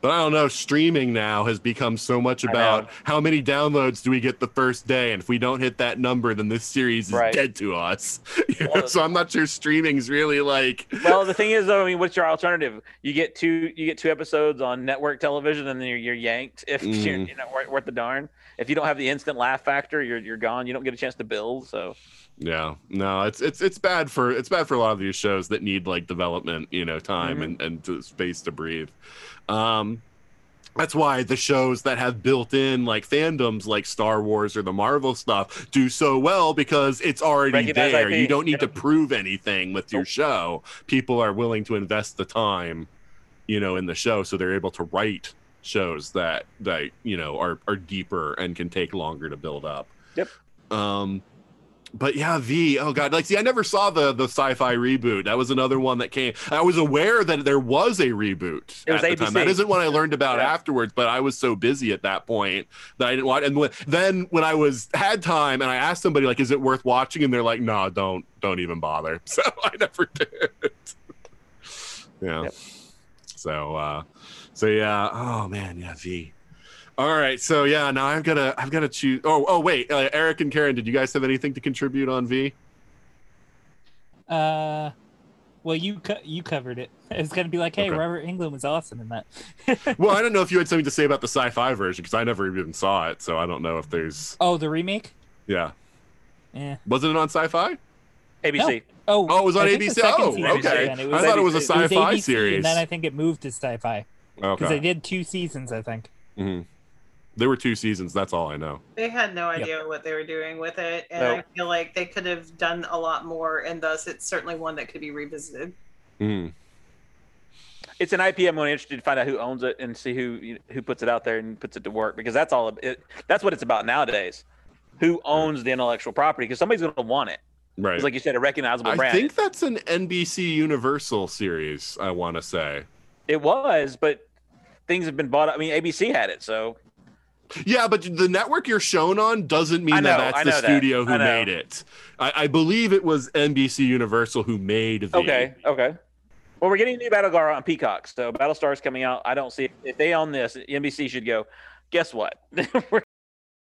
But I don't know. Streaming now has become so much about how many downloads do we get the first day, and if we don't hit that number, then this series is Right. dead to us. <laughs> You know, so I'm not sure streaming's really like. well, the thing is, though, I mean, what's your alternative? You get two, you get two episodes on network television, and then you're, you're yanked if <laughs> you're, Mhm. you're not worth, worth the darn. If you don't have the instant laugh factor, you're you're gone. You don't get a chance to build. So Yeah, no, it's it's it's bad for it's bad for a lot of these shows that need like development, you know, time Mhm. and and to, space to breathe. Um, that's why the shows that have built in like fandoms like Star Wars or the Marvel stuff do so well because it's already Recognize there. IP, You don't need yeah. to prove anything with your show. People are willing to invest the time, you know, in the show, so they're able to write shows that that you know are are deeper and can take longer to build up. Yep. Um, but yeah, V. Oh god, like see, I never saw the the sci-fi reboot. That was another one that came. I was aware that there was a reboot. It was at the time. ABC. That isn't what I learned about Yeah. afterwards. But I was so busy at that point that I didn't watch. And when, then when I was had time and I asked somebody like, "Is it worth watching?" and they're like, "No, don't don't even bother." <laughs> So I never did. yeah. Yep. So uh, so yeah. Oh man, yeah, V. All right, so yeah, now I've got to I've got to choose. Oh, oh wait, uh, Eric and Karen, did you guys have anything to contribute on V? Uh, well, you co- you covered it. <laughs> It's gonna be like, hey, Okay. Robert Englund was awesome in that. <laughs> Well, I don't know if you had something to say about the sci-fi version because I never even saw it, so I don't know if there's. oh, the remake. Yeah, Yeah. wasn't it on Sci-fi? ABC. Oh, Oh, it was on I think the ABC. Oh, okay. then, I thought it was a it was sci-fi ABC, series. and then I think it moved to sci-fi because Okay, they did two seasons. I think. hmm there were two seasons. That's all I know. They had no Yep. idea what they were doing with it, and No. I feel like they could have done a lot more, and thus it's certainly one that could be revisited. Mhm. It's an IP. I'm more interested to find out who owns it and see who who puts it out there and puts it to work because that's all. It, that's what it's about nowadays. Who owns the intellectual property? Because somebody's going to want it. Right. It's like you said, a recognizable I brand. I think that's an NBC Universal series. I want to say. It was, but things have been bought. I mean, ABC had it, so Yeah, but the network you're shown on doesn't mean know, that that's the that. studio who made it. I, I believe it was NBC Universal who made the. okay, okay. Well, we're getting a new Battlegar on Peacock, so Battlestar is coming out. I don't see if they own this, NBC should go. Guess what? <laughs> We're-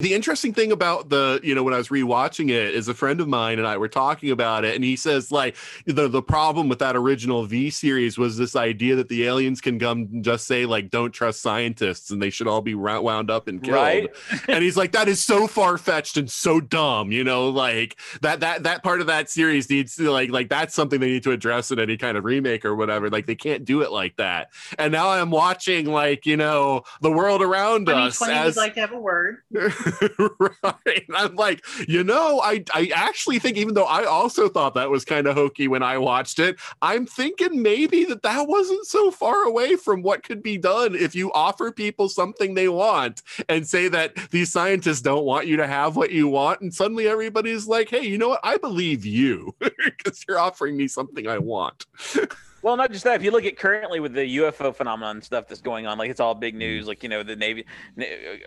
The interesting thing about the, you know, when I was rewatching it, is a friend of mine and I were talking about it, and he says like the the problem with that original V series was this idea that the aliens can come and just say like don't trust scientists and they should all be wound up and killed. right? and he's like that is so far fetched and so dumb you know like that that that part of that series needs to like like that's something they need to address in any kind of remake or whatever like they can't do it like that and now i'm watching like you know the world around us as like to have a word. <laughs> <laughs> right. And I'm like, you know, I I actually think even though I also thought that was kind of hokey when I watched it, I'm thinking maybe that that wasn't so far away from what could be done if you offer people something they want and say that these scientists don't want you to have what you want and suddenly everybody's like, "Hey, you know what? I believe you <laughs> because you're offering me something I want." <laughs> Well, not just that. If you look at currently with the UFO phenomenon stuff that's going on, like it's all big Mm. news. Like you know, the Navy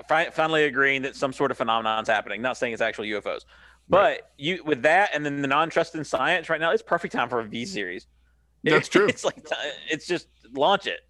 finally agreeing that some sort of phenomenon is happening. Not saying it's actual UFOs, but you with that and then the non-trust in science right now, it's perfect time for a V series. That's true. <laughs> It's like it's just launch it.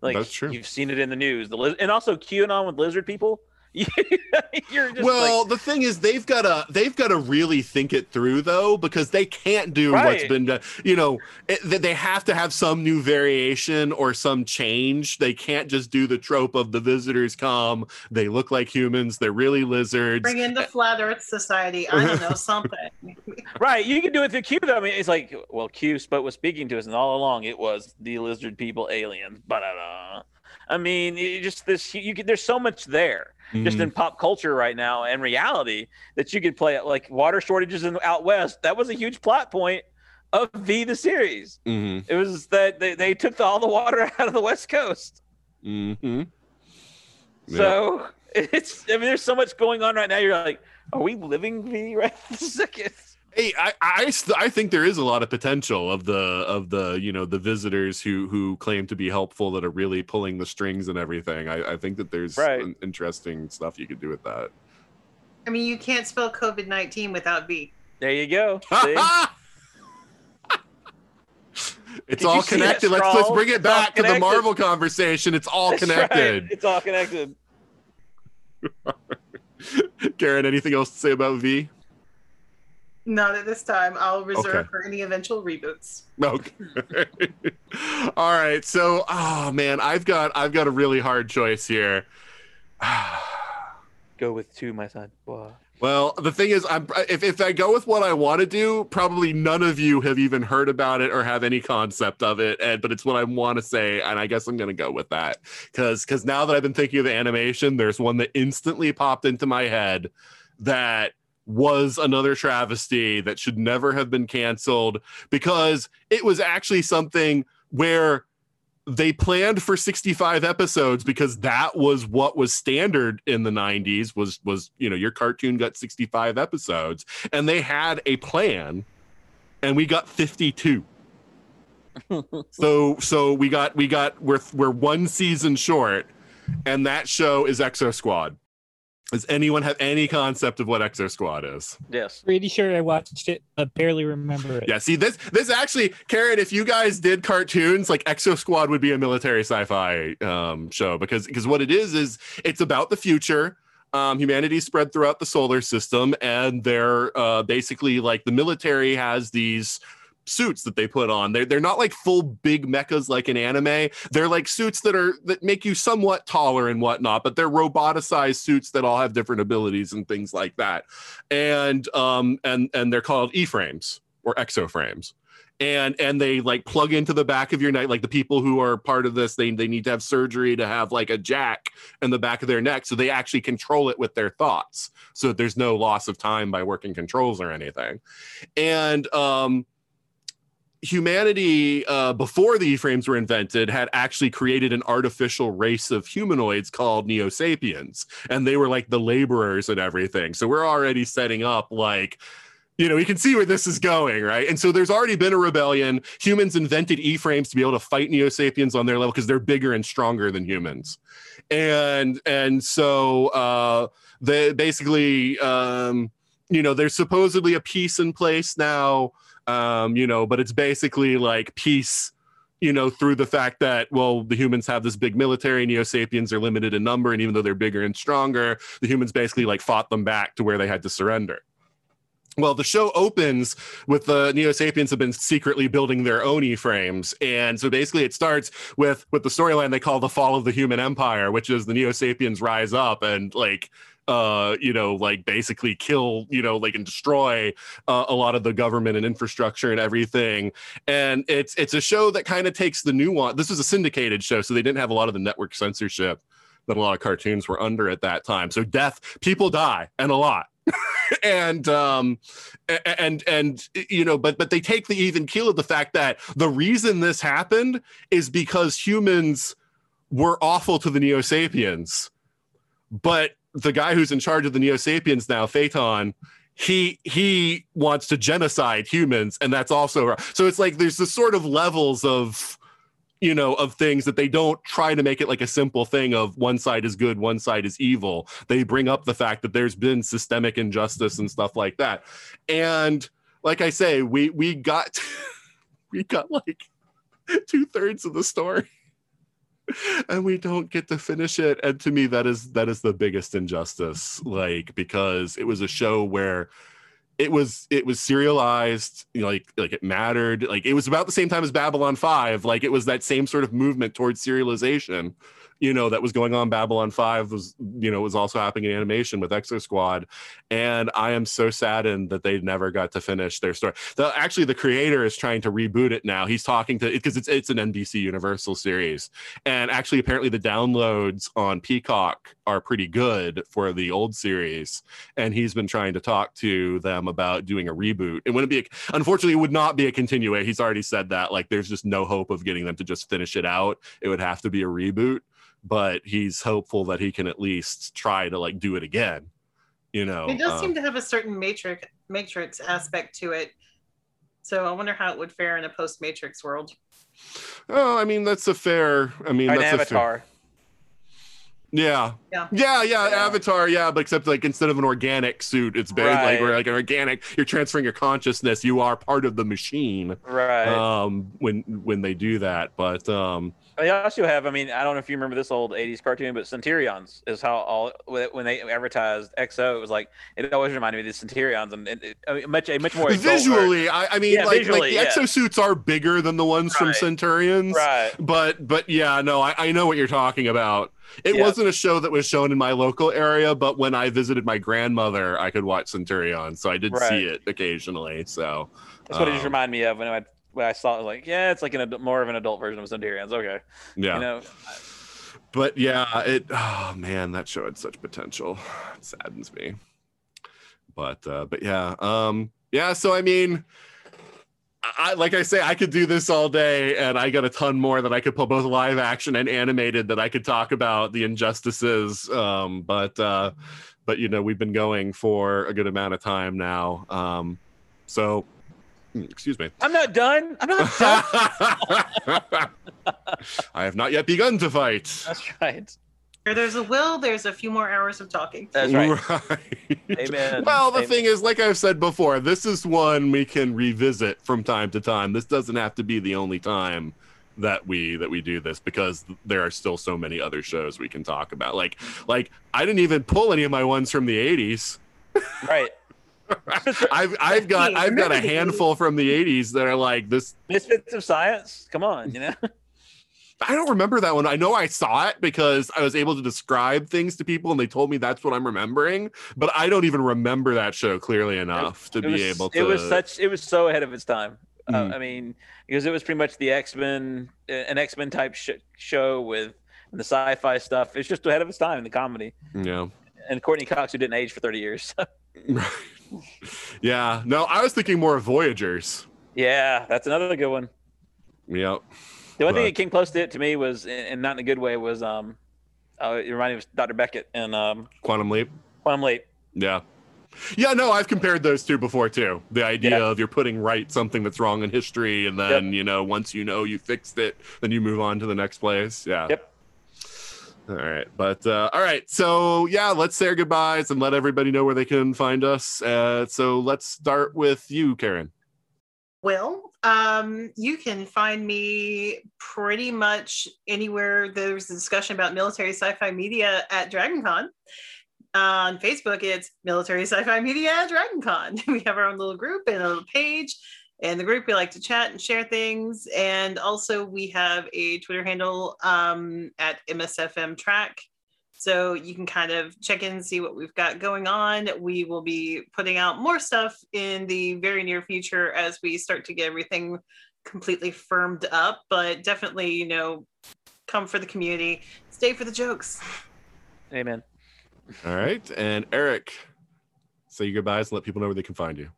Like That's true. You've seen it in the news. The and also QAnon with lizard people. You're just well, like, the thing is, they've got to they've got to really think it through though, because they can't do what's been done. You know, it, they have to have some new variation or some change. They can't just do the trope of the visitors come, they look like humans, they're really lizards. Bring in the Flat Earth Society. I don't know, <laughs> something. right. You can do it through Q though. I mean, it's like, well, Q spoke was speaking to us, and all along it was the lizard people, aliens. But I mean, it just this you can. There's so much there. Just Mhm. in pop culture right now and reality that you could play it like water shortages in the out west. That was a huge plot point of V the series. Mhm. It was that they, they took the, all the water <laughs> out of the west coast. Mhm. Yeah. So <laughs> it's I mean, there's so much going on right now. You're like, are we living V right <laughs> this second? Hey, I I, I think there is a lot of potential of the of the you know the visitors who who claim to be helpful that are really pulling the strings and everything. I, I think that there's Right. interesting stuff you could do with that. I mean, you can't spell COVID 19 without V. There you go. <laughs> It's Did all you see that connected. Let's let's bring it back to the. Marvel conversation. It's all That's right. connected. It's all connected. <laughs> Karen, anything else to say about V? Not at this time. I'll reserve Okay. for any eventual reboots. Okay. <laughs> all right. So, oh man, I've got I've got a really hard choice here. <sighs> Go with two, my son. Whoa. Well, the thing is, I'm if, if I go with what I want to do, probably none of you have even heard about it or have any concept of it. And but it's what I want to say, and I guess I'm gonna go with that because because now that I've been thinking of the animation, there's one that instantly popped into my head that was another travesty that should never have been canceled because it was actually something where they planned for 65 episodes because that was what was standard in the 90s was was you know your cartoon got 65 episodes and they had a plan and we got 52 <laughs> so so we got we got we're we're one season short and that show is exo squad does anyone have any concept of what exo squad is Yes. Pretty sure I watched it, but barely remember it. yeah, see this this actually, Karen, if you guys did cartoons, like Exo Squad would be a military sci-fi um, show because because what it is is it's about the future. Um, humanity spread throughout the solar system, and they're uh, basically like the military has these suits that they put on. They're they're not like full big mechas like in anime. They're like suits that are that make you somewhat taller and whatnot, but they're roboticized suits that all have different abilities and things like that. And um and and they're called E-frames or exoframes. And and they like plug into the back of your neck. Like the people who are part of this, they they need to have surgery to have like a jack in the back of their neck, so they actually control it with their thoughts, so that there's no loss of time by working controls or anything. And um, humanity uh, before the E-frames were invented had actually created an artificial race of humanoids called Neo Sapiens, and they were like the laborers and everything. So we're already setting up like. You know, you can see where this is going, right? And so there's already been a rebellion. Humans invented E-frames to be able to fight Neo Sapiens on their level because they're bigger and stronger than humans. And and so uh they basically um you know, there's supposedly a peace in place now um you know but it's basically like peace you know through the fact that well the humans have this big military neo sapiens are limited in number and even though they're bigger and stronger the humans basically like fought them back to where they had to surrender. Well, the show opens with the Neo Sapiens have been secretly building their own E-frames, and so basically it starts with with the storyline they call the fall of the human empire, which is the Neo Sapiens rise up and like uh you know like basically kill you know like and destroy uh, a lot of the government and infrastructure and everything and it's it's a show that kind of takes the nuance this was a syndicated show so they didn't have a lot of the network censorship that a lot of cartoons were under at that time. So death, people die, and a lot. <laughs> and um and and you know but but they take the even keel of the fact that the reason this happened is because humans were awful to the neo sapiens but the guy who's in charge of the neo sapiens now phaeton he he wants to genocide humans and that's also so it's like there's this sort of levels of you know of things that they don't try to make it like a simple thing of one side is good one side is evil. They bring up the fact that there's been systemic injustice and stuff like that. And like i say we we got <laughs> we got like two-thirds of the story and we don't get to finish it. And to me that is that is the biggest injustice like because it was a show where it was it was serialized you know, like like it mattered. Like it was about the same time as babylon 5 like it was that same sort of movement towards serialization you know that was going on. Babylon 5 was you know was also happening in animation with exo squad. And i am so saddened that they never got to finish their story. The, actually the creator is trying to reboot it now. He's talking to because it's it's an nbc universal series. And actually apparently the downloads on peacock are pretty good for the old series. And he's been trying to talk to them about doing a reboot. It wouldn't be a, unfortunately it would not be a continuation. He's already said that like there's just no hope of getting them to just finish it out. It would have to be a reboot but he's hopeful that he can at least try to like do it again you know It does um, seem to have a certain matrix matrix aspect to it. So I wonder how it would fare in a post matrix world. oh i mean that's a fair i mean An that's a fair, avatar. yeah Yeah. yeah yeah Yeah. avatar yeah but except like instead of an organic suit it's very like Right. where like an organic you're transferring your consciousness you are part of the machine Right. um when when they do that but um They also have, I mean, I don't know if you remember this old '80s cartoon, but Centurions is how all when they advertised Exo, it was like it always reminded me of the Centurions, and it, it, I mean, much a much more visually I, I mean Yeah, like, visually, like the yeah. exosuits are bigger than the ones from centurions right? but but yeah no I, I know what you're talking about it Yeah. wasn't a show that was shown in my local area but when i visited my grandmother i could watch centurion so i did Right. see it occasionally so That's what it just um, reminded me of when I when I saw it. was Like, yeah, it's like an ad- more of an adult version of Centurions. Okay, yeah you know, but yeah it oh man that show had such potential it saddens me but uh but yeah um yeah so i mean I, like I say, I could do this all day, and I got a ton more that I could put both live action and animated that I could talk about the injustices. Um, but uh, but you know, we've been going for a good amount of time now. Um, so, Mm, excuse me. I'm not done. I'm not done. <laughs> I have not yet begun to fight. That's right. Where there's a will, there's a few more hours of talking. That's right. Right. Amen. Well, the Amen. thing is, like I've said before, this is one we can revisit from time to time. This doesn't have to be the only time that we that we do this because there are still so many other shows we can talk about. Like like I didn't even pull any of my ones from the 80s. Right. <laughs> I've I've got I've got a handful from the <laughs> 80s that are like this Misfits of Science. Come on, you know. <laughs> I don't remember that one. I know I saw it because I was able to describe things to people and they told me that's what I'm remembering, but I don't even remember that show clearly enough to It be was, able to It was such. It was so ahead of its time. Uh, Mm. I mean, because it was pretty much the X Men, an X Men type sh- show with the sci-fi stuff. It's just ahead of its time in the comedy. yeah. And Courteney Cox, who didn't age for thirty years. Yeah. No, I was thinking more of Voyagers. yeah, that's another good one. Yep. The one thing that came close to it to me was, and not in a good way, was um, uh, it reminded me of Dr. Beckett and um, Quantum Leap. Quantum Leap. Yeah. Yeah, no, I've compared those two before too. The idea Yeah. of you're putting right something that's wrong in history, and then you know once you know you fixed it, then you move on to the next place. Yeah. Yep. All right, but uh, all right, so yeah, let's say our goodbyes and let everybody know where they can find us. Uh, so let's start with you, Karen. Well, um, you can find me pretty much anywhere there's a discussion about military sci-fi media at DragonCon. On Facebook, it's Military Sci-Fi Media at DragonCon. <laughs> We have our own little group and a little page. In the group, we like to chat and share things. And also, we have a Twitter handle um, at MSFM Track. So you can kind of check in and see what we've got going on. We will be putting out more stuff in the very near future as we start to get everything completely firmed up. But definitely, you know, come for the community, stay for the jokes. Amen. All right. And Eric, say your goodbyes and let people know where they can find you.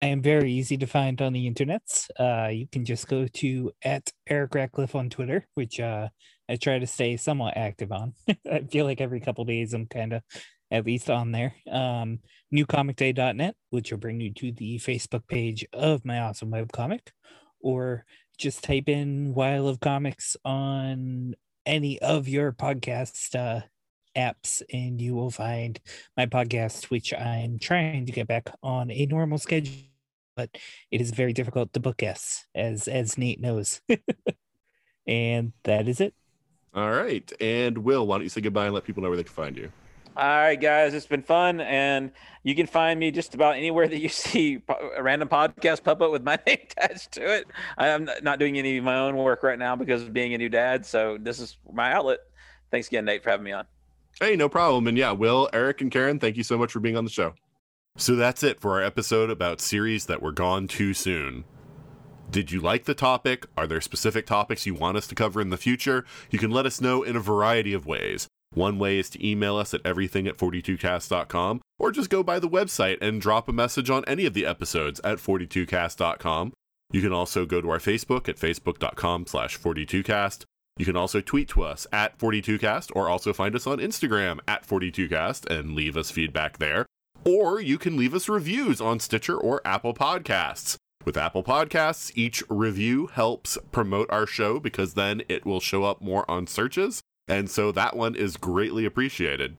I am very easy to find on the internet. Uh, you can just go to at Eric Ratcliffe on Twitter, which uh, I try to stay somewhat active on. <laughs> I feel like every couple days I'm kind of at least on there. Um, newcomicday.net, which will bring you to the Facebook page of my awesome web comic, or just type in While of Comics on any of your podcast uh, apps and you will find my podcast, which I'm trying to get back on a normal schedule, but it is very difficult to book guests, as as Nate knows. <laughs> and that is it. All right. And Will, why don't you say goodbye and let people know where they can find you? All right, guys, it's been fun, and you can find me just about anywhere that you see a random podcast pop up with my <laughs> name attached to it. I'm not doing any of my own work right now because of being a new dad, so this is my outlet. Thanks again, Nate, for having me on. Hey, no problem. And yeah, Will, Eric, and Karen, thank you so much for being on the show. So that's it for our episode about series that were gone too soon. Did you like the topic? Are there specific topics you want us to cover in the future? You can let us know in a variety of ways. One way is to email us at everything at 42cast.com, or just go by the website and drop a message on any of the episodes at 42cast.com. You can also go to our Facebook at facebook.com slash 42cast. You can also tweet to us at 42cast, or also find us on Instagram at 42cast and leave us feedback there. Or you can leave us reviews on Stitcher or Apple Podcasts. With Apple Podcasts, each review helps promote our show because then it will show up more on searches. And so that one is greatly appreciated.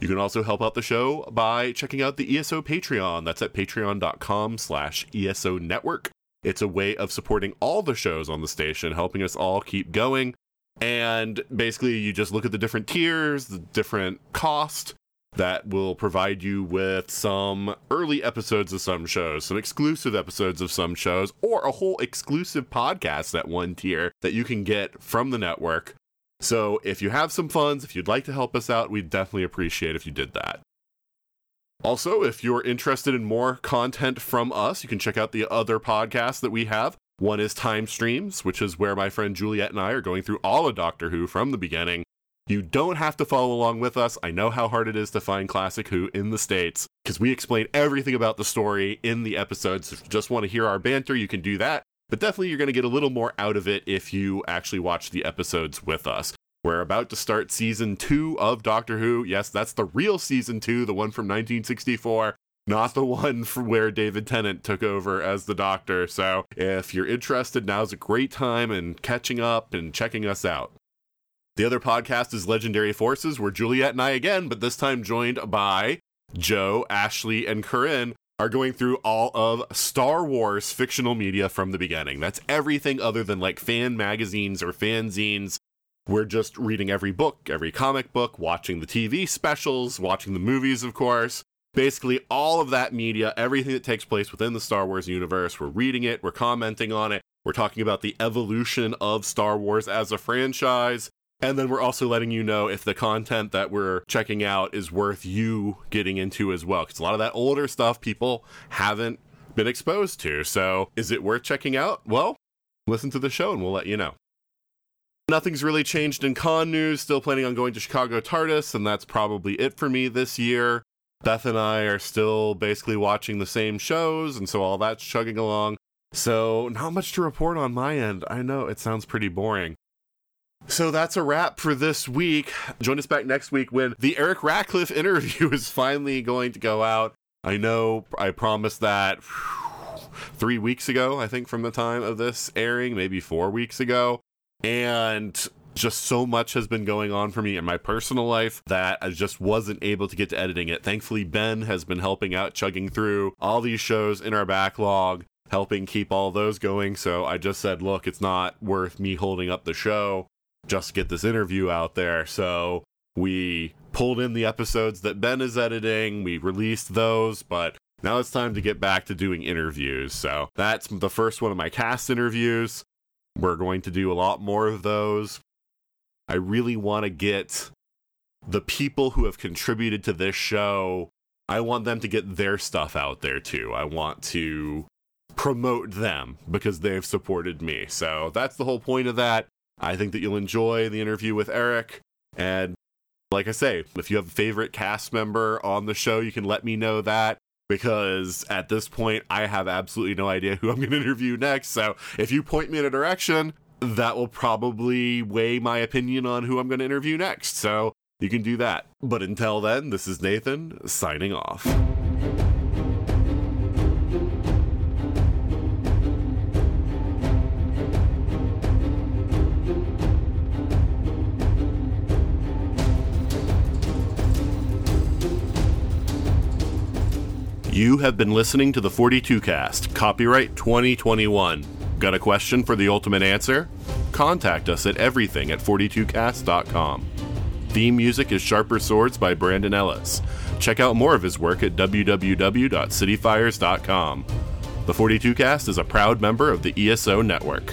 You can also help out the show by checking out the ESO Patreon. That's at patreon.com slash ESO Network. It's a way of supporting all the shows on the station, helping us all keep going. And basically, you just look at the different tiers, the different cost that will provide you with some early episodes of some shows, some exclusive episodes of some shows, or a whole exclusive podcast at one tier that you can get from the network. So if you have some funds, if you'd like to help us out, we'd definitely appreciate if you did that. Also, if you're interested in more content from us, you can check out the other podcasts that we have. One is Time Streams, which is where my friend Juliet and I are going through all of Doctor Who from the beginning. You don't have to follow along with us. I know how hard it is to find Classic Who in the States because we explain everything about the story in the episodes. If you just want to hear our banter, you can do that. But definitely, you're going to get a little more out of it if you actually watch the episodes with us. We're about to start season two of Doctor Who. Yes, that's the real season two, the one from 1964 not the one <laughs> from where David Tennant took over as the doctor. So if you're interested, now's a great time in catching up and checking us out. The other podcast is Legendary Forces, where Juliet and I again, but this time joined by Joe, Ashley, and Corinne, are going through all of Star Wars fictional media from the beginning. That's everything other than like fan magazines or fanzines. We're just reading every book, every comic book, watching the TV specials, watching the movies, of course basically all of that media, everything that takes place within the Star Wars universe. We're reading it, we're commenting on it, we're talking about the evolution of Star Wars as a franchise. And then we're also letting you know if the content that we're checking out is worth you getting into as well. Because a lot of that older stuff people haven't been exposed to. So is it worth checking out? Well, listen to the show and we'll let you know. Nothing's really changed in con news. Still planning on going to Chicago TARDIS, and that's probably it for me this year. Beth and I are still basically watching the same shows, and so all that's chugging along. So, not much to report on my end. I know it sounds pretty boring. So that's a wrap for this week. Join us back next week when the Eric Ratcliffe <laughs> interview is finally going to go out. I know I promised that <sighs> three weeks ago, I think, from the time of this airing, maybe four weeks ago. And just so much has been going on for me in my personal life that I just wasn't able to get to editing it. Thankfully, Ben has been helping out, chugging through all these shows in our backlog, helping keep all those going. So I just said, look, it's not worth me holding up the show just get this interview out there. So we pulled in the episodes that Ben is editing, we released those, but now it's time to get back to doing interviews. So that's the first one of my cast interviews. We're going to do a lot more of those. I really want to get the people who have contributed to this show, I want them to get their stuff out there too. I want to promote them because they've supported me. So that's the whole point of that. I think that you'll enjoy the interview with Eric. And Like I say, if you have a favorite cast member on the show, you can let me know that because at this point, I have absolutely no idea who I'm going to interview next. So if you point me in a direction, that will probably weigh my opinion on who I'm going to interview next. So you can do that. But until then, this is Nathan signing off. You have been listening to the 42 Cast, copyright 2021. Got a question for the ultimate answer? Contact us at everything at 42cast.com. Theme music is Sharper Swords by Brandon Ellis. Check out more of his work at www.cityfires.com. The 42 Cast is a proud member of the ESO network.